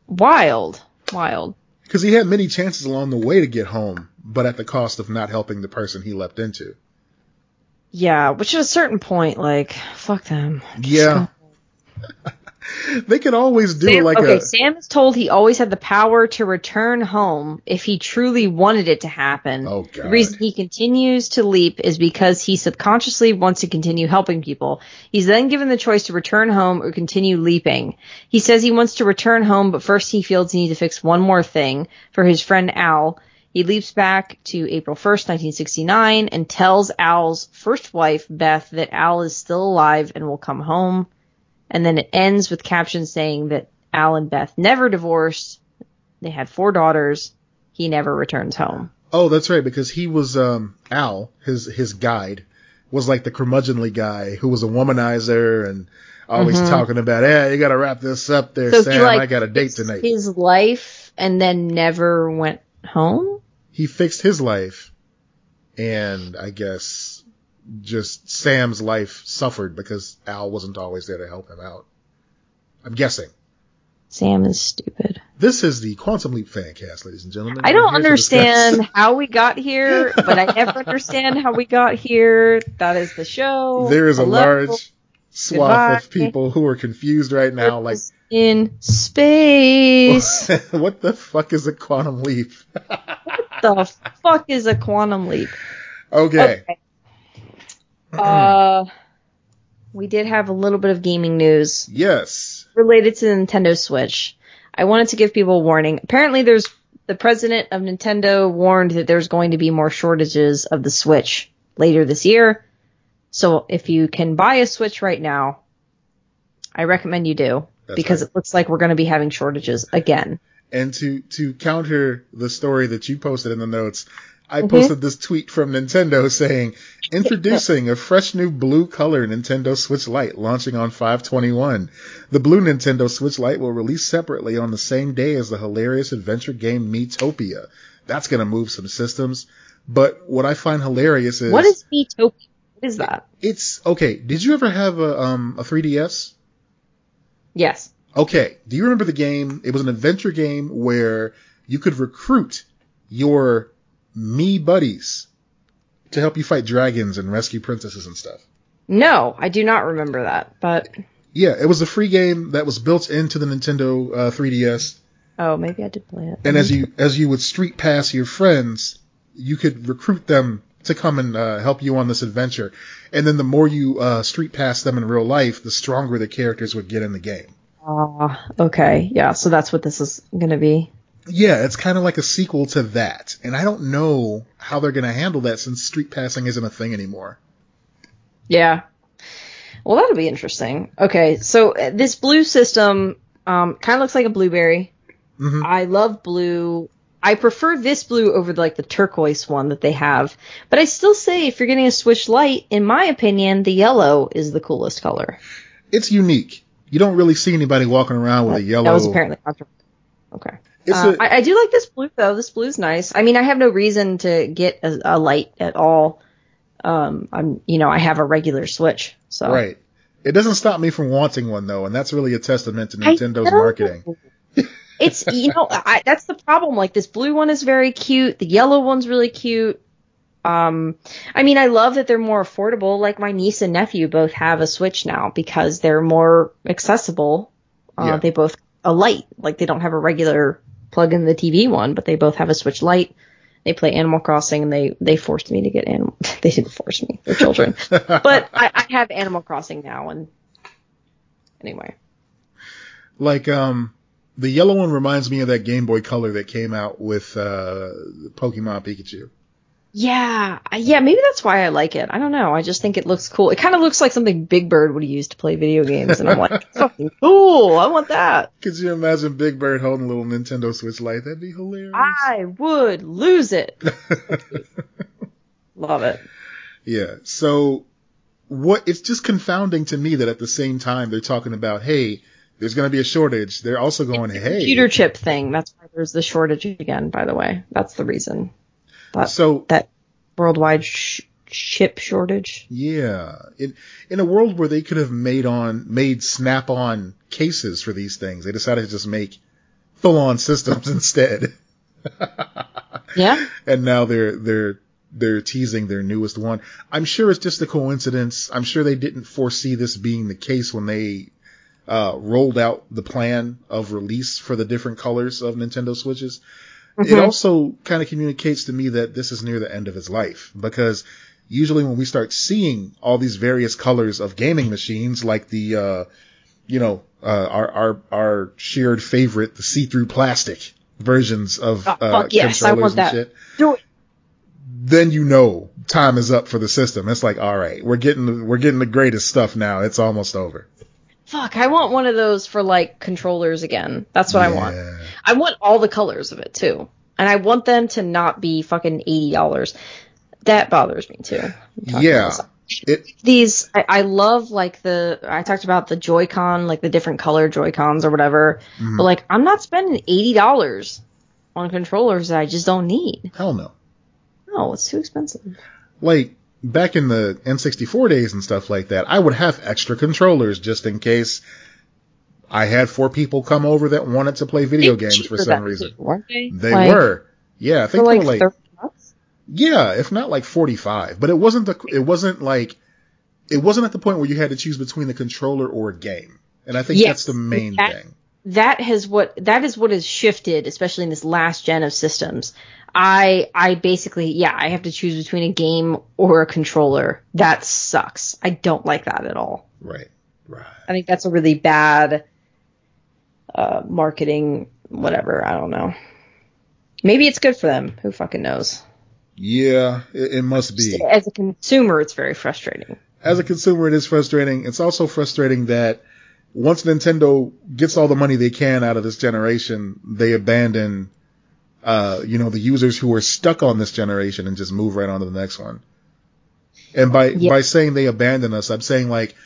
Wild. Wild. Because he had many chances along the way to get home, but at the cost of not helping the person he leapt into. Yeah, which at a certain point, like, fuck them. Just Yeah. they could always do Sam, like okay, a. Sam is told he always had the power to return home if he truly wanted it to happen. Oh, The reason he continues to leap is because he subconsciously wants to continue helping people. He's then given the choice to return home or continue leaping. He says he wants to return home, but first he feels he needs to fix one more thing for his friend Al. He leaps back to April 1st, 1969 and tells Al's first wife, Beth, that Al is still alive and will come home. And then it ends with captions saying that Al and Beth never divorced. They had four daughters. He never returns home. Oh, that's right, because he was um Al, his his guide, was like the curmudgeonly guy who was a womanizer and always Mhm. talking about, yeah, you got to wrap this up there, So Sam. like I got a date tonight. his life and then never went home. he fixed his life, and I guess just Sam's life suffered because Al wasn't always there to help him out. I'm guessing. Sam is stupid. This is the Quantum Leap fan cast, ladies and gentlemen. I don't here to discuss- understand how we got here, but I never understand how we got here. That is the show. There is a large swath of people who are confused right now, like, in space. what the fuck is a quantum leap? What the fuck is a quantum leap? okay. Uh, we did have a little bit of gaming news Yes. related to the Nintendo Switch. I wanted to give people a warning. Apparently, there's the president of Nintendo warned that there's going to be more shortages of the Switch later this year. So if you can buy a Switch right now, I recommend you do That's because right. it looks like we're going to be having shortages again. And to to counter the story that you posted in the notes, I Mhm. posted this tweet from Nintendo saying, "Introducing a fresh new blue color Nintendo Switch Lite launching on 521. The blue Nintendo Switch Lite will release separately on the same day as the hilarious adventure game Miitopia. That's going to move some systems, but what I find hilarious is What is Miitopia? What is that? it's okay. Did you ever have a um a 3DS? Yes. Okay. Do you remember the game? It was an adventure game where you could recruit your Mii buddies to help you fight dragons and rescue princesses and stuff. No, I do not remember that, but Yeah, it was a free game that was built into the Nintendo uh, 3DS. oh, maybe I did play it. And as you as you would street pass your friends, you could recruit them to come and uh, help you on this adventure. And then the more you uh, street pass them in real life, the stronger the characters would get in the game. Ah, okay, yeah. So that's what this is going to be. Yeah, it's kind of like a sequel to that. And I don't know how they're going to handle that since street passing isn't a thing anymore. Yeah. Well, that'll be interesting. Okay, so uh, this blue system um, kind of looks like a blueberry. Mhm. I love blue. I prefer this blue over like the turquoise one that they have. But I still say if you're getting a Switch Lite, in my opinion, the yellow is the coolest color. It's unique. You don't really see anybody walking around with a yellow. That was apparently. Okay. Uh, a- I I do like this blue though. This blue's nice. I mean, I have no reason to get a, a Lite at all. Um, I'm, you know, I have a regular Switch, so Right. It doesn't stop me from wanting one though, and that's really a testament to Nintendo's marketing. It's you know I, that's the problem. Like this blue one is very cute. The yellow one's really cute. Um, I mean, I love that they're more affordable. Like my niece and nephew both have a Switch now because they're more accessible. Uh, Yeah. They both a Lite. Like they don't have a regular plug in the TV one, but they both have a Switch Lite. They play Animal Crossing and they they forced me to get Animal. they didn't force me. They're children. but I, I have Animal Crossing now, and anyway. like um the yellow one reminds me of that Game Boy Color that came out with uh Pokemon Pikachu. Yeah, yeah, maybe that's why I like it. I don't know. I just think it looks cool. It kind of looks like something Big Bird would use to play video games, and I'm like, fucking cool. I want that. Could you imagine Big Bird holding a little Nintendo Switch Lite? That'd be hilarious. I would lose it. Love it. Yeah. So what it's just confounding to me that at the same time they're talking about, hey, there's going to be a shortage. They're also going, hey. Computer chip thing. That's why there's the shortage again. By the way, that's the reason. So that worldwide sh- chip shortage. yeah, in in a world where they could have made on made snap-on cases for these things, they decided to just make full on systems instead. Yeah. and now they're they're they're teasing their newest one. I'm sure it's just a coincidence. I'm sure they didn't foresee this being the case when they uh, rolled out the plan of release for the different colors of Nintendo Switches. Mm-hmm. It also kind of communicates to me that this is near the end of his life because usually when we start seeing all these various colors of gaming machines, like the, uh, you know, uh, our, our, our shared favorite, the see-through plastic versions of, oh, uh, yes, controllers and shit. Do it. Then you know time is up for the system. It's like, all right, we're getting, we're getting the greatest stuff now. It's almost over. Fuck, I want one of those for like controllers again. That's what yeah. I want. I want all the colors of it too. And I want them to not be fucking eighty dollars. That bothers me too. Yeah. It, These I, I, love like the I talked about the Joy-Con, like the different color Joy-Cons or whatever. Mm-hmm. But like I'm not spending eighty dollars on controllers that I just don't need. Hell no. No, it's too expensive. Like back in the N64 days and stuff like that, I would have extra controllers just in case I had four people come over that wanted to play video games for some reason. weren't they? They like, were. Yeah, I think they like were like Yeah, if not like 45, but it wasn't the it wasn't like it wasn't at the point where you had to choose between the controller or a game. And I think yes, that's the main that, thing. That has what that is what has shifted, especially in this last gen of systems. I I basically yeah, I have to choose between a game or a controller. That sucks. I don't like that at all. Right. Right. I think that's a really bad uh, marketing whatever, I don't know. Maybe it's good for them. Who fucking knows? Yeah, it, it must be. As a consumer, it's very frustrating. As a consumer, it is frustrating. It's also frustrating that once Nintendo gets all the money they can out of this generation, they abandon uh, you know, the users who are stuck on this generation and just move right on to the next one. And by, yeah. by saying they abandon us, I'm saying like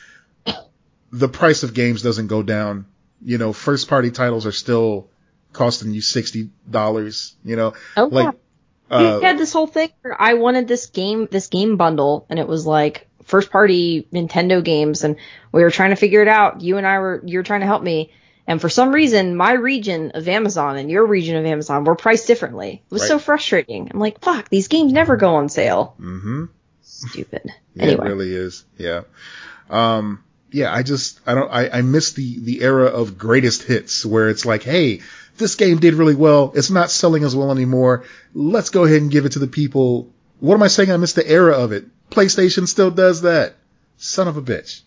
the price of games doesn't go down. You know, first party titles are still costing you $60, you know, oh, like, yeah. uh, had this whole thing where I wanted this game, this game bundle and it was like first party Nintendo games and we were trying to figure it out. You and I were, you were trying to help me and for some reason, my region of Amazon and your region of Amazon were priced differently. It was right. so frustrating. I'm like, fuck, these games never go on sale. Mm-hmm. Stupid. yeah, anyway. It really is. Yeah. Um, yeah, I just, I don't, I, I miss the, the era of greatest hits where it's like, hey, this game did really well. It's not selling as well anymore. Let's go ahead and give it to the people. What am I saying? I miss the era of it. PlayStation still does that. Son of a bitch.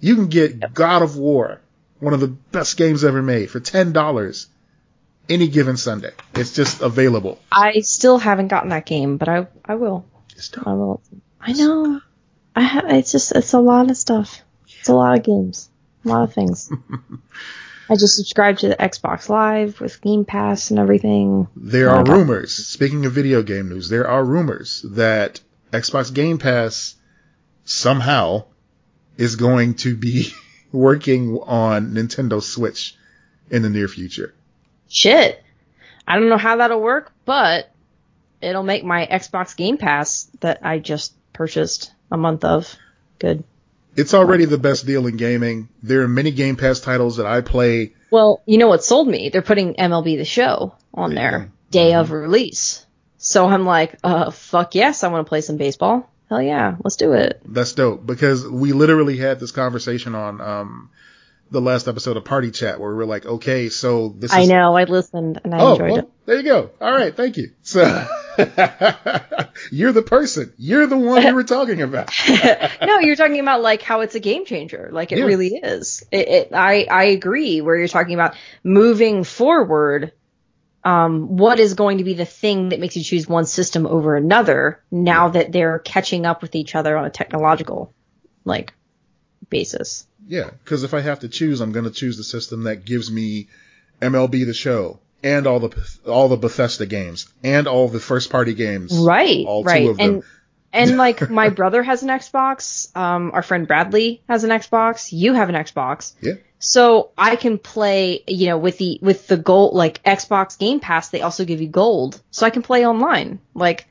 You can get God of War one of the best games ever made for ten dollars any given Sunday. It's just available. I still haven't gotten that game, but I I will. I will. I know. I ha- it's just it's a lot of stuff. It's a lot of games, a lot of things. I just subscribed to the Xbox Live with Game Pass and everything. There are rumors. Speaking of video game news, there are rumors that Xbox Game Pass somehow is going to be working on Nintendo Switch in the near future. Shit. I don't know how that'll work, but it'll make my Xbox Game Pass that I just purchased a month of good. It's already the best deal in gaming. There are many Game Pass titles that I play. Well, you know what sold me? They're putting MLB The Show on there, day mm-hmm. of release. So I'm like, uh, fuck yes, I want to play some baseball hell yeah, let's do it. That's dope because we literally had this conversation on um the last episode of Party Chat where we were like, okay, so this I know, I listened and I oh, enjoyed well, it. There you go. All right, thank you. So you're the person. You're the one we were talking about. no, you're talking about like how it's a game changer. Like it yeah. really is. It, it, I I agree where you're talking about moving forward um, what is going to be the thing that makes you choose one system over another now that they're catching up with each other on a technological like basis. Yeah, because if I have to choose, I'm going to choose the system that gives me MLB the Show and all the all the Bethesda games and all the first party games. Right, all right. two of them. And and like my brother has an Xbox, um, our friend Bradley has an Xbox, you have an Xbox. Yeah. So I can play, you know, with the with the gold like Xbox Game Pass, they also give you gold, so I can play online. Like,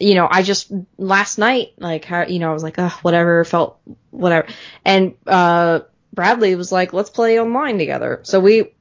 you know, I just last night, like, how, you know, I was like, oh, whatever, felt whatever, and uh, Bradley was like, let's play online together. So we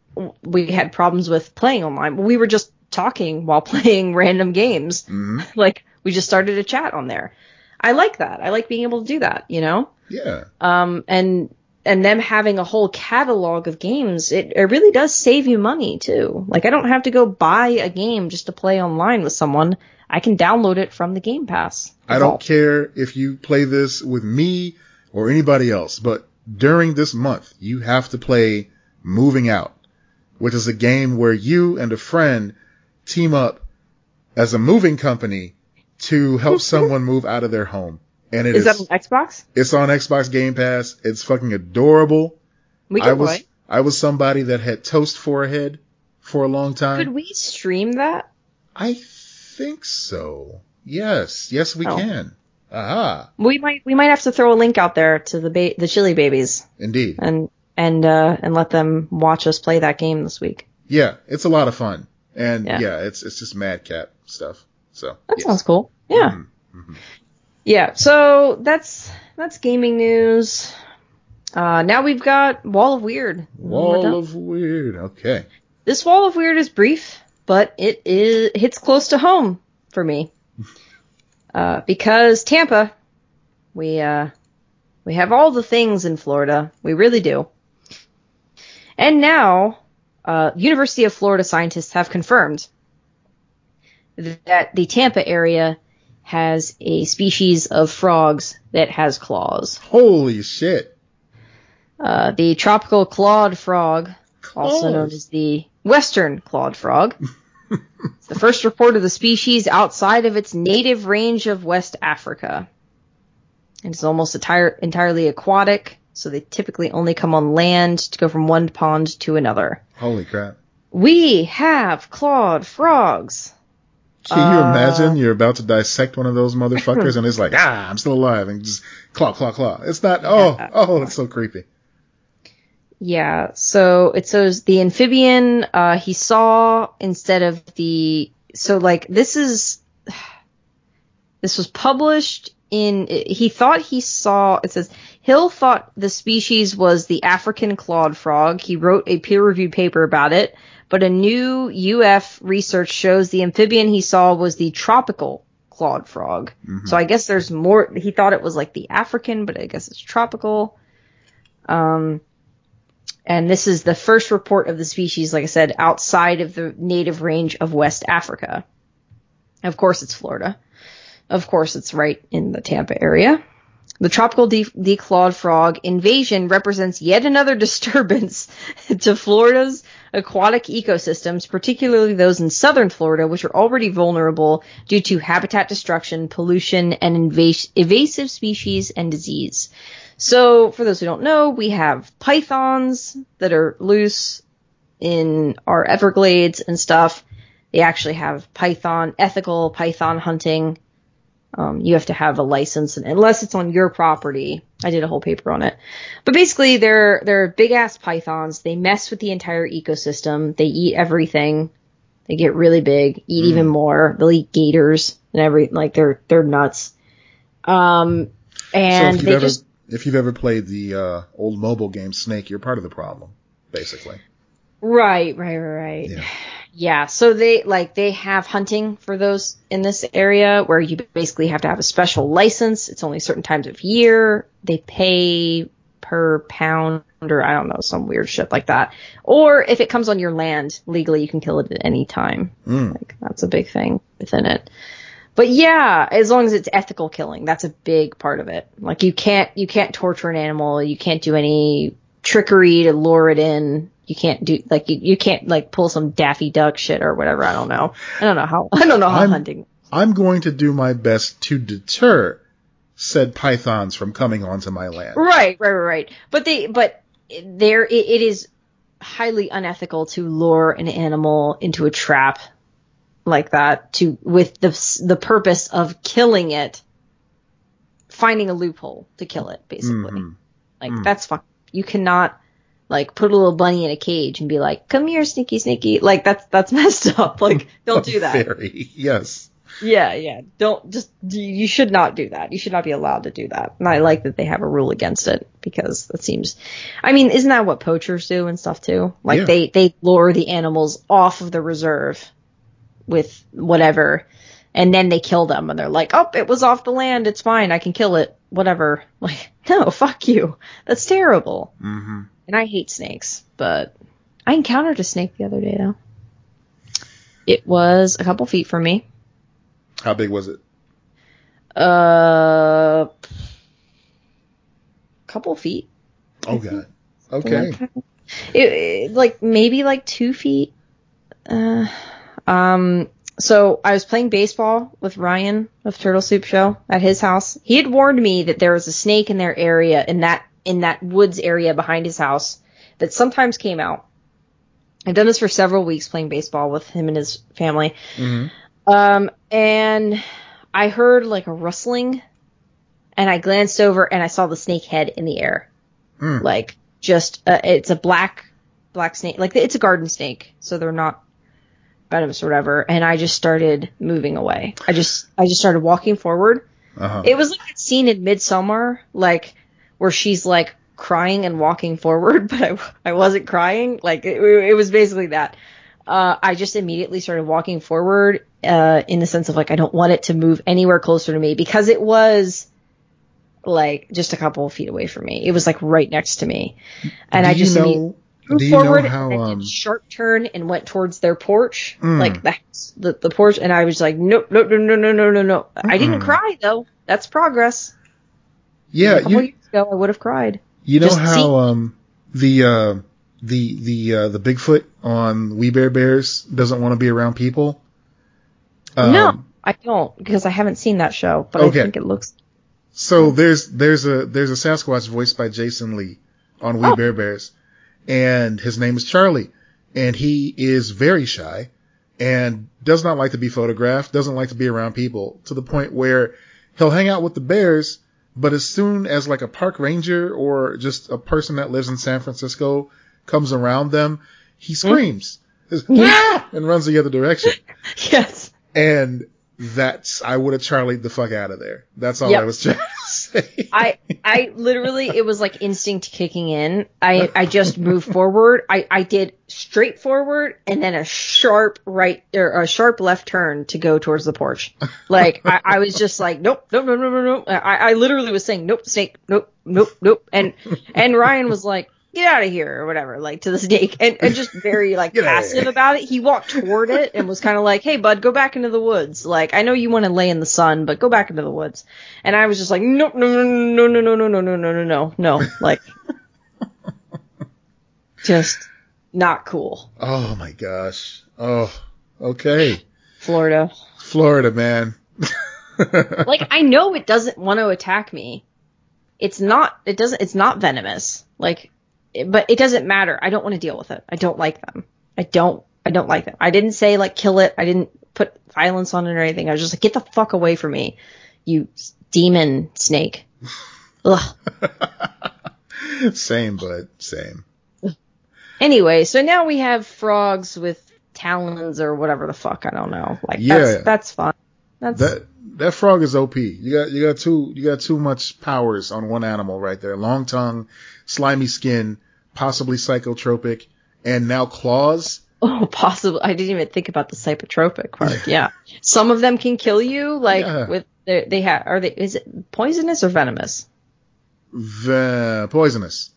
we had problems with playing online. We were just talking while playing random games. hmm Like we just started a chat on there. I like that. I like being able to do that, you know? Yeah. Um, and, and them having a whole catalog of games, it, it really does save you money too. Like I don't have to go buy a game just to play online with someone. I can download it from the Game Pass. I don't care if you play this with me or anybody else, but during this month, you have to play Moving Out, which is a game where you and a friend team up as a moving company to help someone move out of their home. And it Is is, that on Xbox? it's on Xbox Game Pass. It's fucking adorable. We I can was, play. I was somebody that had toast for a head for a long time. Could we stream that? I think so. Yes. Yes, we Oh. can. Aha. We might we might have to throw a link out there to the ba- the Chili Babies Indeed. and and uh and let them watch us play that game this week. Yeah, it's a lot of fun. And Yeah. yeah, it's it's just madcap stuff. So That yes. sounds cool. Yeah. Mhm, mhm. Yeah. So that's that's gaming news. Uh now we've got Wall of Weird. Wall of Weird. Okay. This Wall of Weird is brief, but it is hits close to home for me. Uh because Tampa we uh we have all the things in Florida. We really do. And now uh University of Florida scientists have confirmed that the Tampa area has a species of frogs that has claws. Holy shit. Uh, the tropical clawed frog, also known as the western clawed frog, it's the first report of the species outside of its native range of West Africa. It's almost entire, entirely aquatic, so they typically only come on land to go from one pond to another. Holy crap. We have clawed frogs. Can you Uh, imagine you're about to dissect one of those motherfuckers and it's like, ah, I'm still alive and just claw, claw, claw. It's not, oh, Yeah. oh, it's so creepy. Yeah, so it says the amphibian uh, he saw instead of the so like this is this was published in he thought he saw it says Hill thought the species was the African clawed frog. He wrote a peer-reviewed paper about it, but a new UF research shows the amphibian he saw was the tropical clawed frog. Mhm. So I guess there's more. He thought it was like the African, but I guess it's tropical. Um, and this is the first report of the species, like I said, outside of the native range of West Africa. Of course, it's Florida. Of course, it's right in the Tampa area. The tropical de- declawed frog invasion represents yet another disturbance to Florida's aquatic ecosystems, particularly those in southern Florida, which are already vulnerable due to habitat destruction, pollution, and invas- invasive species and disease. So, for those who don't know, we have pythons that are loose in our Everglades and stuff. They actually have python, ethical python hunting. Um, you have to have a license, and unless it's on your property. I did a whole paper on it. But basically, they're they're big ass pythons. They mess with the entire ecosystem. They eat everything. They get really big, eat even more. They'll eat gators and every like they're they're nuts. Um, and so if they you've ever, just if you've ever played the, uh, old mobile game Snake, you're part of the problem, basically. Right, right, right, right. Yeah. Yeah. so they like they have hunting for those in this area where you basically have to have a special license. It's only certain times of year. They pay per pound or I don't know, some weird shit like that. Or if it comes on your land legally, you can kill it at any time. Mm. Like that's a big thing within it. But yeah, as long as it's ethical killing, that's a big part of it. Like you can't you can't torture an animal, you can't do any trickery to lure it in. You can't do like you, you can't like pull some Daffy Duck shit or whatever. I don't know. I don't know how I don't know how I'm- hunting. I'm going to do my best to deter said pythons from coming onto my land. Right, right, right, right. But they but there it, it is highly unethical to lure an animal into a trap like that to with the the purpose of killing it finding a loophole to kill it basically Mhm. like Mm. that's fuck you cannot like put a little bunny in a cage and be like come here sneaky sneaky like that's that's messed up like don't do that Very, yes. Yeah, yeah. Don't just you should not do that. You should not be allowed to do that. And I like that they have a rule against it because it seems I mean, isn't that what poachers do and stuff too? Like Yeah. they they lure the animals off of the reserve with whatever and then they kill them and they're like, "Oh, it was off the land. It's fine. I can kill it. Whatever." Like, "No, fuck you. That's terrible." hmm And I hate snakes, but I encountered a snake the other day though. It was a couple feet from me. How big was it? Uh, couple feet. Oh god. Okay. It, it- like maybe like two feet. Uh, um. So I was playing baseball with Ryan of Turtle Soup Show at his house. He had warned me that there was a snake in their area in that in that woods area behind his house that sometimes came out. I've done this for several weeks playing baseball with him and his family. hmm Um, and I heard like a rustling, and I glanced over and I saw the snake head in the air, Mm. like just uh, it's a black black snake, like it's a garden snake, so they're not venomous or whatever. And I just started moving away. I just I just started walking forward. Uh-huh. It was like that scene in Midsommar, like where she's like crying and walking forward, but I, I wasn't crying. Like it, it was basically that. Uh, I just immediately started walking forward, uh, in the sense of like I don't want it to move anywhere closer to me because it was like just a couple of feet away from me. It was like right next to me, and do I just know? moved Do you know forward how? and did Um, a sharp turn and went towards their porch, Mm. like the, the the porch, and I was like, nope, nope, no, no, no, no, no, no. I didn't cry though. That's progress. yeah, you ago, I would have cried. you know just how see- um the uh the the uh the Bigfoot on We Bare Bears doesn't want to be around people. Um, no, I don't because I haven't seen that show, but Okay. I think it looks. So there's there's a there's a Sasquatch voiced by Jason Lee on We Oh. Bare Bears, and his name is Charlie, and he is very shy, and does not like to be photographed, doesn't like to be around people, to the point where he'll hang out with the bears, but as soon as like a park ranger or just a person that lives in San Francisco comes around them, he screams Just, "Ah!" and runs the other direction. Yes. And that's I would have Charlied the fuck out of there. That's all Yep. I was trying to I I literally it was like instinct kicking in. I I just moved forward. I I did straight forward and then a sharp right or a sharp left turn to go towards the porch. Like I, I was just like nope nope nope nope nope. I I literally was saying nope snake nope nope nope and and Ryan was like get out of here or whatever like to the snake and, and just very like passive about it. He walked toward it and was kind of like hey bud go back into the woods. Like I know you want to lay in the sun but go back into the woods. And I was just like, no, no, no, no, no, no, no, no, no, no, no, no, no, like, just not cool. Oh my gosh. Oh, okay. Florida. Florida, man. Like, I know it doesn't want to attack me. It's not, it doesn't, it's not venomous. Like, but it doesn't matter. I don't want to deal with it. I don't like them. I don't, I don't like them. I didn't say like kill it. I didn't put violence on it or anything. I was just like, get the fuck away from me, you demon snake. Ugh. same, but Same. Anyway, so now we have frogs with talons or whatever the fuck. I don't know. Like Yeah. that's that's fun. That's That that frog is OP. You got you got too you got too much powers on one animal right there. Long tongue, slimy skin, possibly psychotropic, and now claws. oh possible. I didn't even think about the psychotropic part. Yeah, some of them can kill you. Like Yeah. with they they have are they is it poisonous or venomous? The poisonous.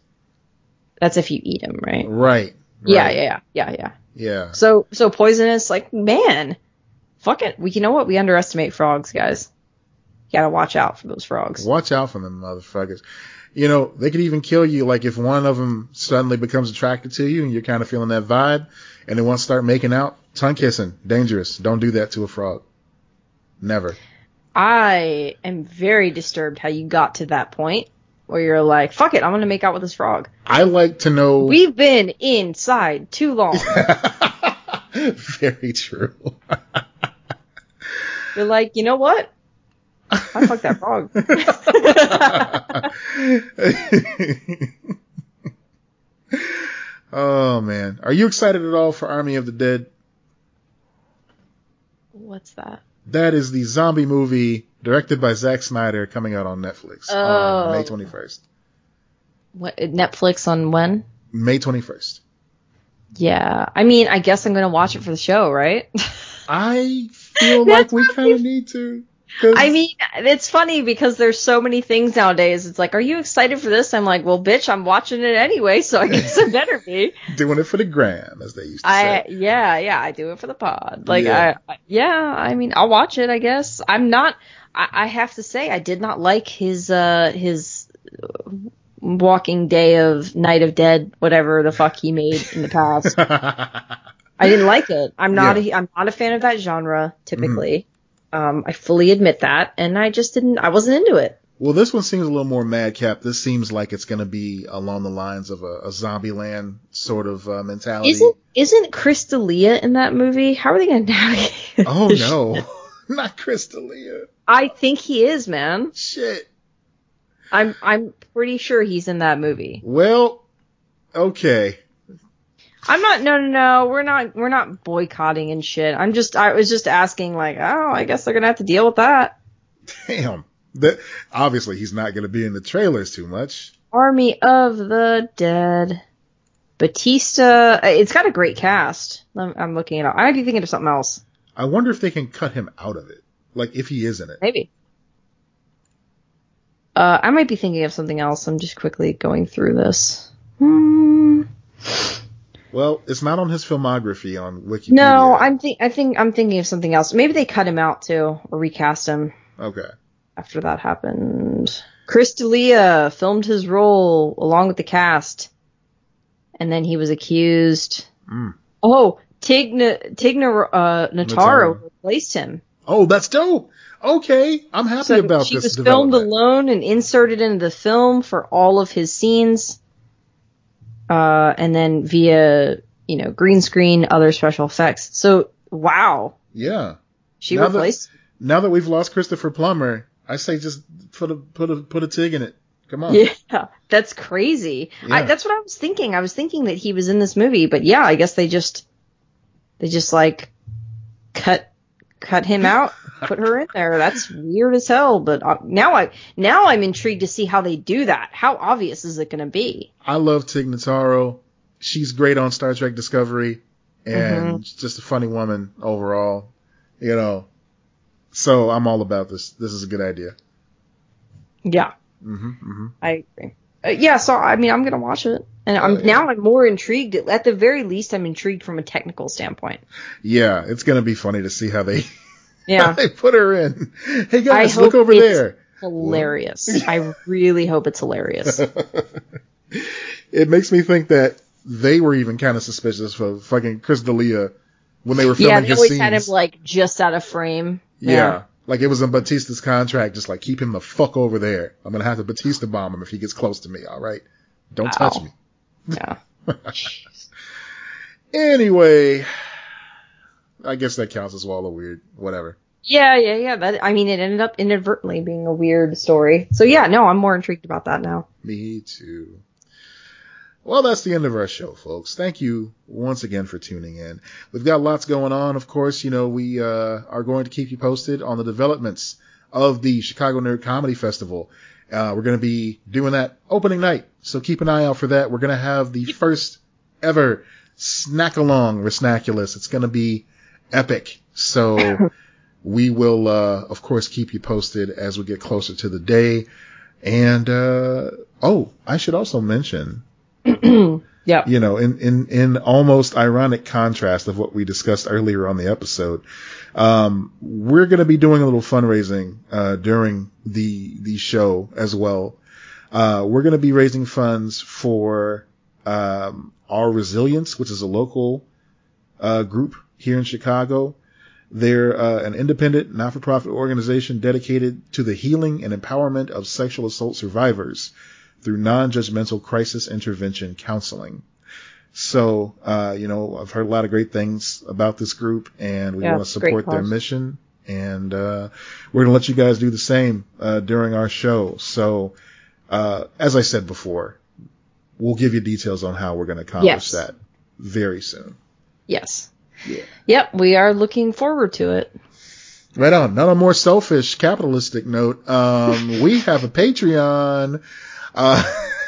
That's if you eat them, right? Right. Yeah, right. yeah, yeah, yeah, yeah. Yeah. So so poisonous. Like man, fuck it. We you know what? We underestimate frogs, guys. You gotta watch out for those frogs. Watch out for them motherfuckers. You know, they could even kill you, like if one of them suddenly becomes attracted to you and you're kind of feeling that vibe and they want to start making out, tongue kissing, dangerous. Don't do that to a frog. Never. I am very disturbed how you got to that point where you're like, fuck it, I'm gonna make out with this frog. I like to know. We've been inside too long. Very true. You're like, you know what? I fucked that frog. oh man. Are you excited at all for Army of the Dead? What's that? That is the zombie movie directed by Zack Snyder coming out on Netflix Oh. on May 21st. What, Netflix on when? May 21st. Yeah. I mean, I guess I'm gonna watch it for the show, right? I feel like we kind of need to. 'cause- I mean, it's funny because there's so many things nowadays. It's like, are you excited for this? I'm like, well, bitch, I'm watching it anyway, so I guess I better be. doing it for the gram, as they used to I say. yeah yeah I do it for the pod. Like Yeah. I I yeah I mean I'll watch it I guess. I'm not I, I have to say I did not like his uh his uh, Walking Day of Night of Dead whatever the fuck he made in the past. I didn't like it. I'm not Yeah. a, I'm not a fan of that genre typically. Um I fully admit that and I just didn't I wasn't into it. well, this one seems a little more madcap. This seems like it's going to be along the lines of a, a Zombieland sort of uh, mentality. Isn't isn't Chris D'Elia in that movie? How are they going to navigate? oh no, not Chris D'Elia. I think he is, man. Shit. I'm I'm pretty sure he's in that movie. Well, okay. I'm not no no no, we're not we're not boycotting and shit. I'm just I was just asking like, oh, I guess they're gonna have to deal with that. Damn. That obviously he's not going to be in the trailers too much. Army of the Dead. Bautista, uh, it's got a great cast. I'm, I'm looking at it up. I might be thinking of something else. I wonder if they can cut him out of it. Like if he is in it. Maybe. Uh, I might be thinking of something else. I'm just quickly going through this. Hmm. Well, it's not on his filmography on Wikipedia. No, I'm think I think I'm thinking of something else. Maybe they cut him out too, or recast him. Okay. after that happened. Chris D'Elia filmed his role along with the cast, and then he was accused. Mm. Oh, Tigna Tigna uh, Notaro Notaro. replaced him. Oh, that's dope. Okay, I'm happy So about she this She was filmed alone and inserted into the film for all of his scenes, uh, and then via you know green screen, other special effects. So wow, Yeah. she Now that- replaced. Now that we've lost Christopher Plummer, I say just put a put a put a tig in it. Come on. Yeah, that's crazy. I, that's what I was thinking. I was thinking that he was in this movie, but yeah, I guess they just they just like cut cut him out, put her in there. That's weird as hell. But uh, now I now I'm intrigued to see how they do that. How obvious is it going to be? I love Tig Notaro. She's great on Star Trek Discovery, and Mm-hmm. just a funny woman overall. You know, so I'm all about this. This is a good idea. Yeah, hmm hmm I agree. Uh, yeah, so I mean, I'm gonna watch it, and I'm Oh, yeah. now I'm more intrigued. At the very least, I'm intrigued from a technical standpoint. Yeah, it's gonna be funny to see how they how Yeah, they put her in. Hey guys, hope look over it's- there. hilarious. I really hope it's hilarious. it makes me think that they were even kind of suspicious of fucking Chris D'Elia when they were filming Yeah, they always scenes. had him like just out of frame. yeah. Like it was in Bautista's contract, just like keep him the fuck over there. I'm gonna have to Batista bomb him if he gets close to me. All right, don't Wow. touch me. Yeah. Anyway, I guess that counts as well. A weird, whatever. Yeah, yeah, yeah. That I mean, it ended up inadvertently being a weird story. So yeah, no, I'm more intrigued about that now. Me too. Well, that's the end of our show, folks. Thank you once again for tuning in. We've got lots going on. Of course, you know, we uh, are going to keep you posted on the developments of the Chicago Nerd Comedy Festival. Uh, we're going to be doing that opening night. So keep an eye out for that. We're going to have the first ever snack along Resnaculous. It's going to be epic. So we will, uh, of course, keep you posted as we get closer to the day. And, uh, oh, I should also mention, Yeah. you know, in, in, in almost ironic contrast of what we discussed earlier on the episode, um, we're going to be doing a little fundraising, uh, during the, the show as well. Uh, we're going to be raising funds for, um, our resilience, which is a local, uh, group here in Chicago. They're uh, an independent, not-for-profit organization dedicated to the healing and empowerment of sexual assault survivors through non-judgmental crisis intervention counseling. So, uh, you know, I've heard a lot of great things about this group, and we Yeah, want to support their mission. And uh, we're going to let you guys do the same uh, during our show. So, uh, as I said before, we'll give you details on how we're going to accomplish Yes. that very soon. Yes. Yeah. Yep. We are looking forward to it. Right on. On a more selfish, capitalistic note, um, we have a Patreon. Uh,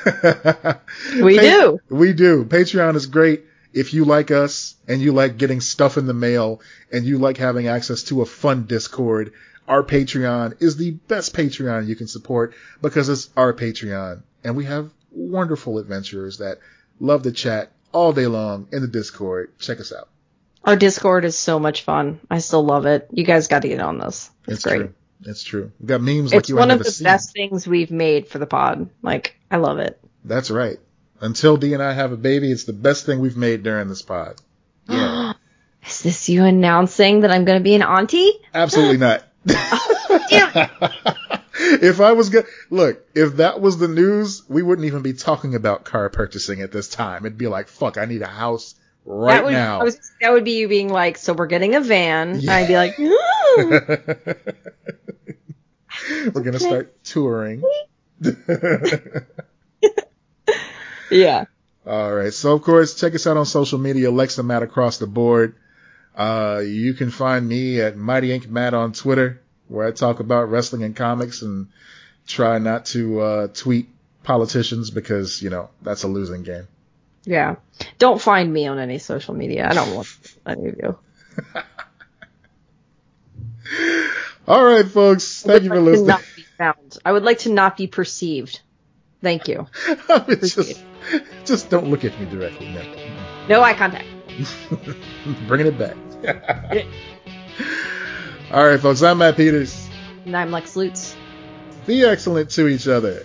we do. We do. Patreon is great if you like us and you like getting stuff in the mail and you like having access to a fun Discord. Our Patreon is the best Patreon you can support because it's our Patreon and we have wonderful adventurers that love to chat all day long in the Discord. Check us out. Our Discord is so much fun. I still love it. You guys got to get on this. It's, It's great. true. It's true. We've got memes like you. It's one of the seen. best things we've made for the pod. Like, I love it. That's right. Until D and I have a baby, it's the best thing we've made during this pod. Yeah. Is this you announcing that I'm going to be an auntie? Absolutely not. Oh, damn if I was good, look, if that was the news, we wouldn't even be talking about car purchasing at this time. It'd be like, fuck, I need a house right that would, now. I was, that would be you being like, so we're getting a van. And I'd be like, We're gonna start touring. yeah. All right. So of course, check us out on social media, Lexa Matt across the board. Uh, you can find me at Mighty Ink Matt on Twitter, where I talk about wrestling and comics and try not to uh, tweet politicians because you know that's a losing game. Yeah. Don't find me on any social media. I don't want any of you. All right, folks. Thank you for like listening. not be found. I would like to not be perceived. Thank you. Just, just don't look at me directly. No. No eye contact. Bringing it back. All right, folks. I'm Matt Peters. And I'm Lex Lutz. Be excellent to each other.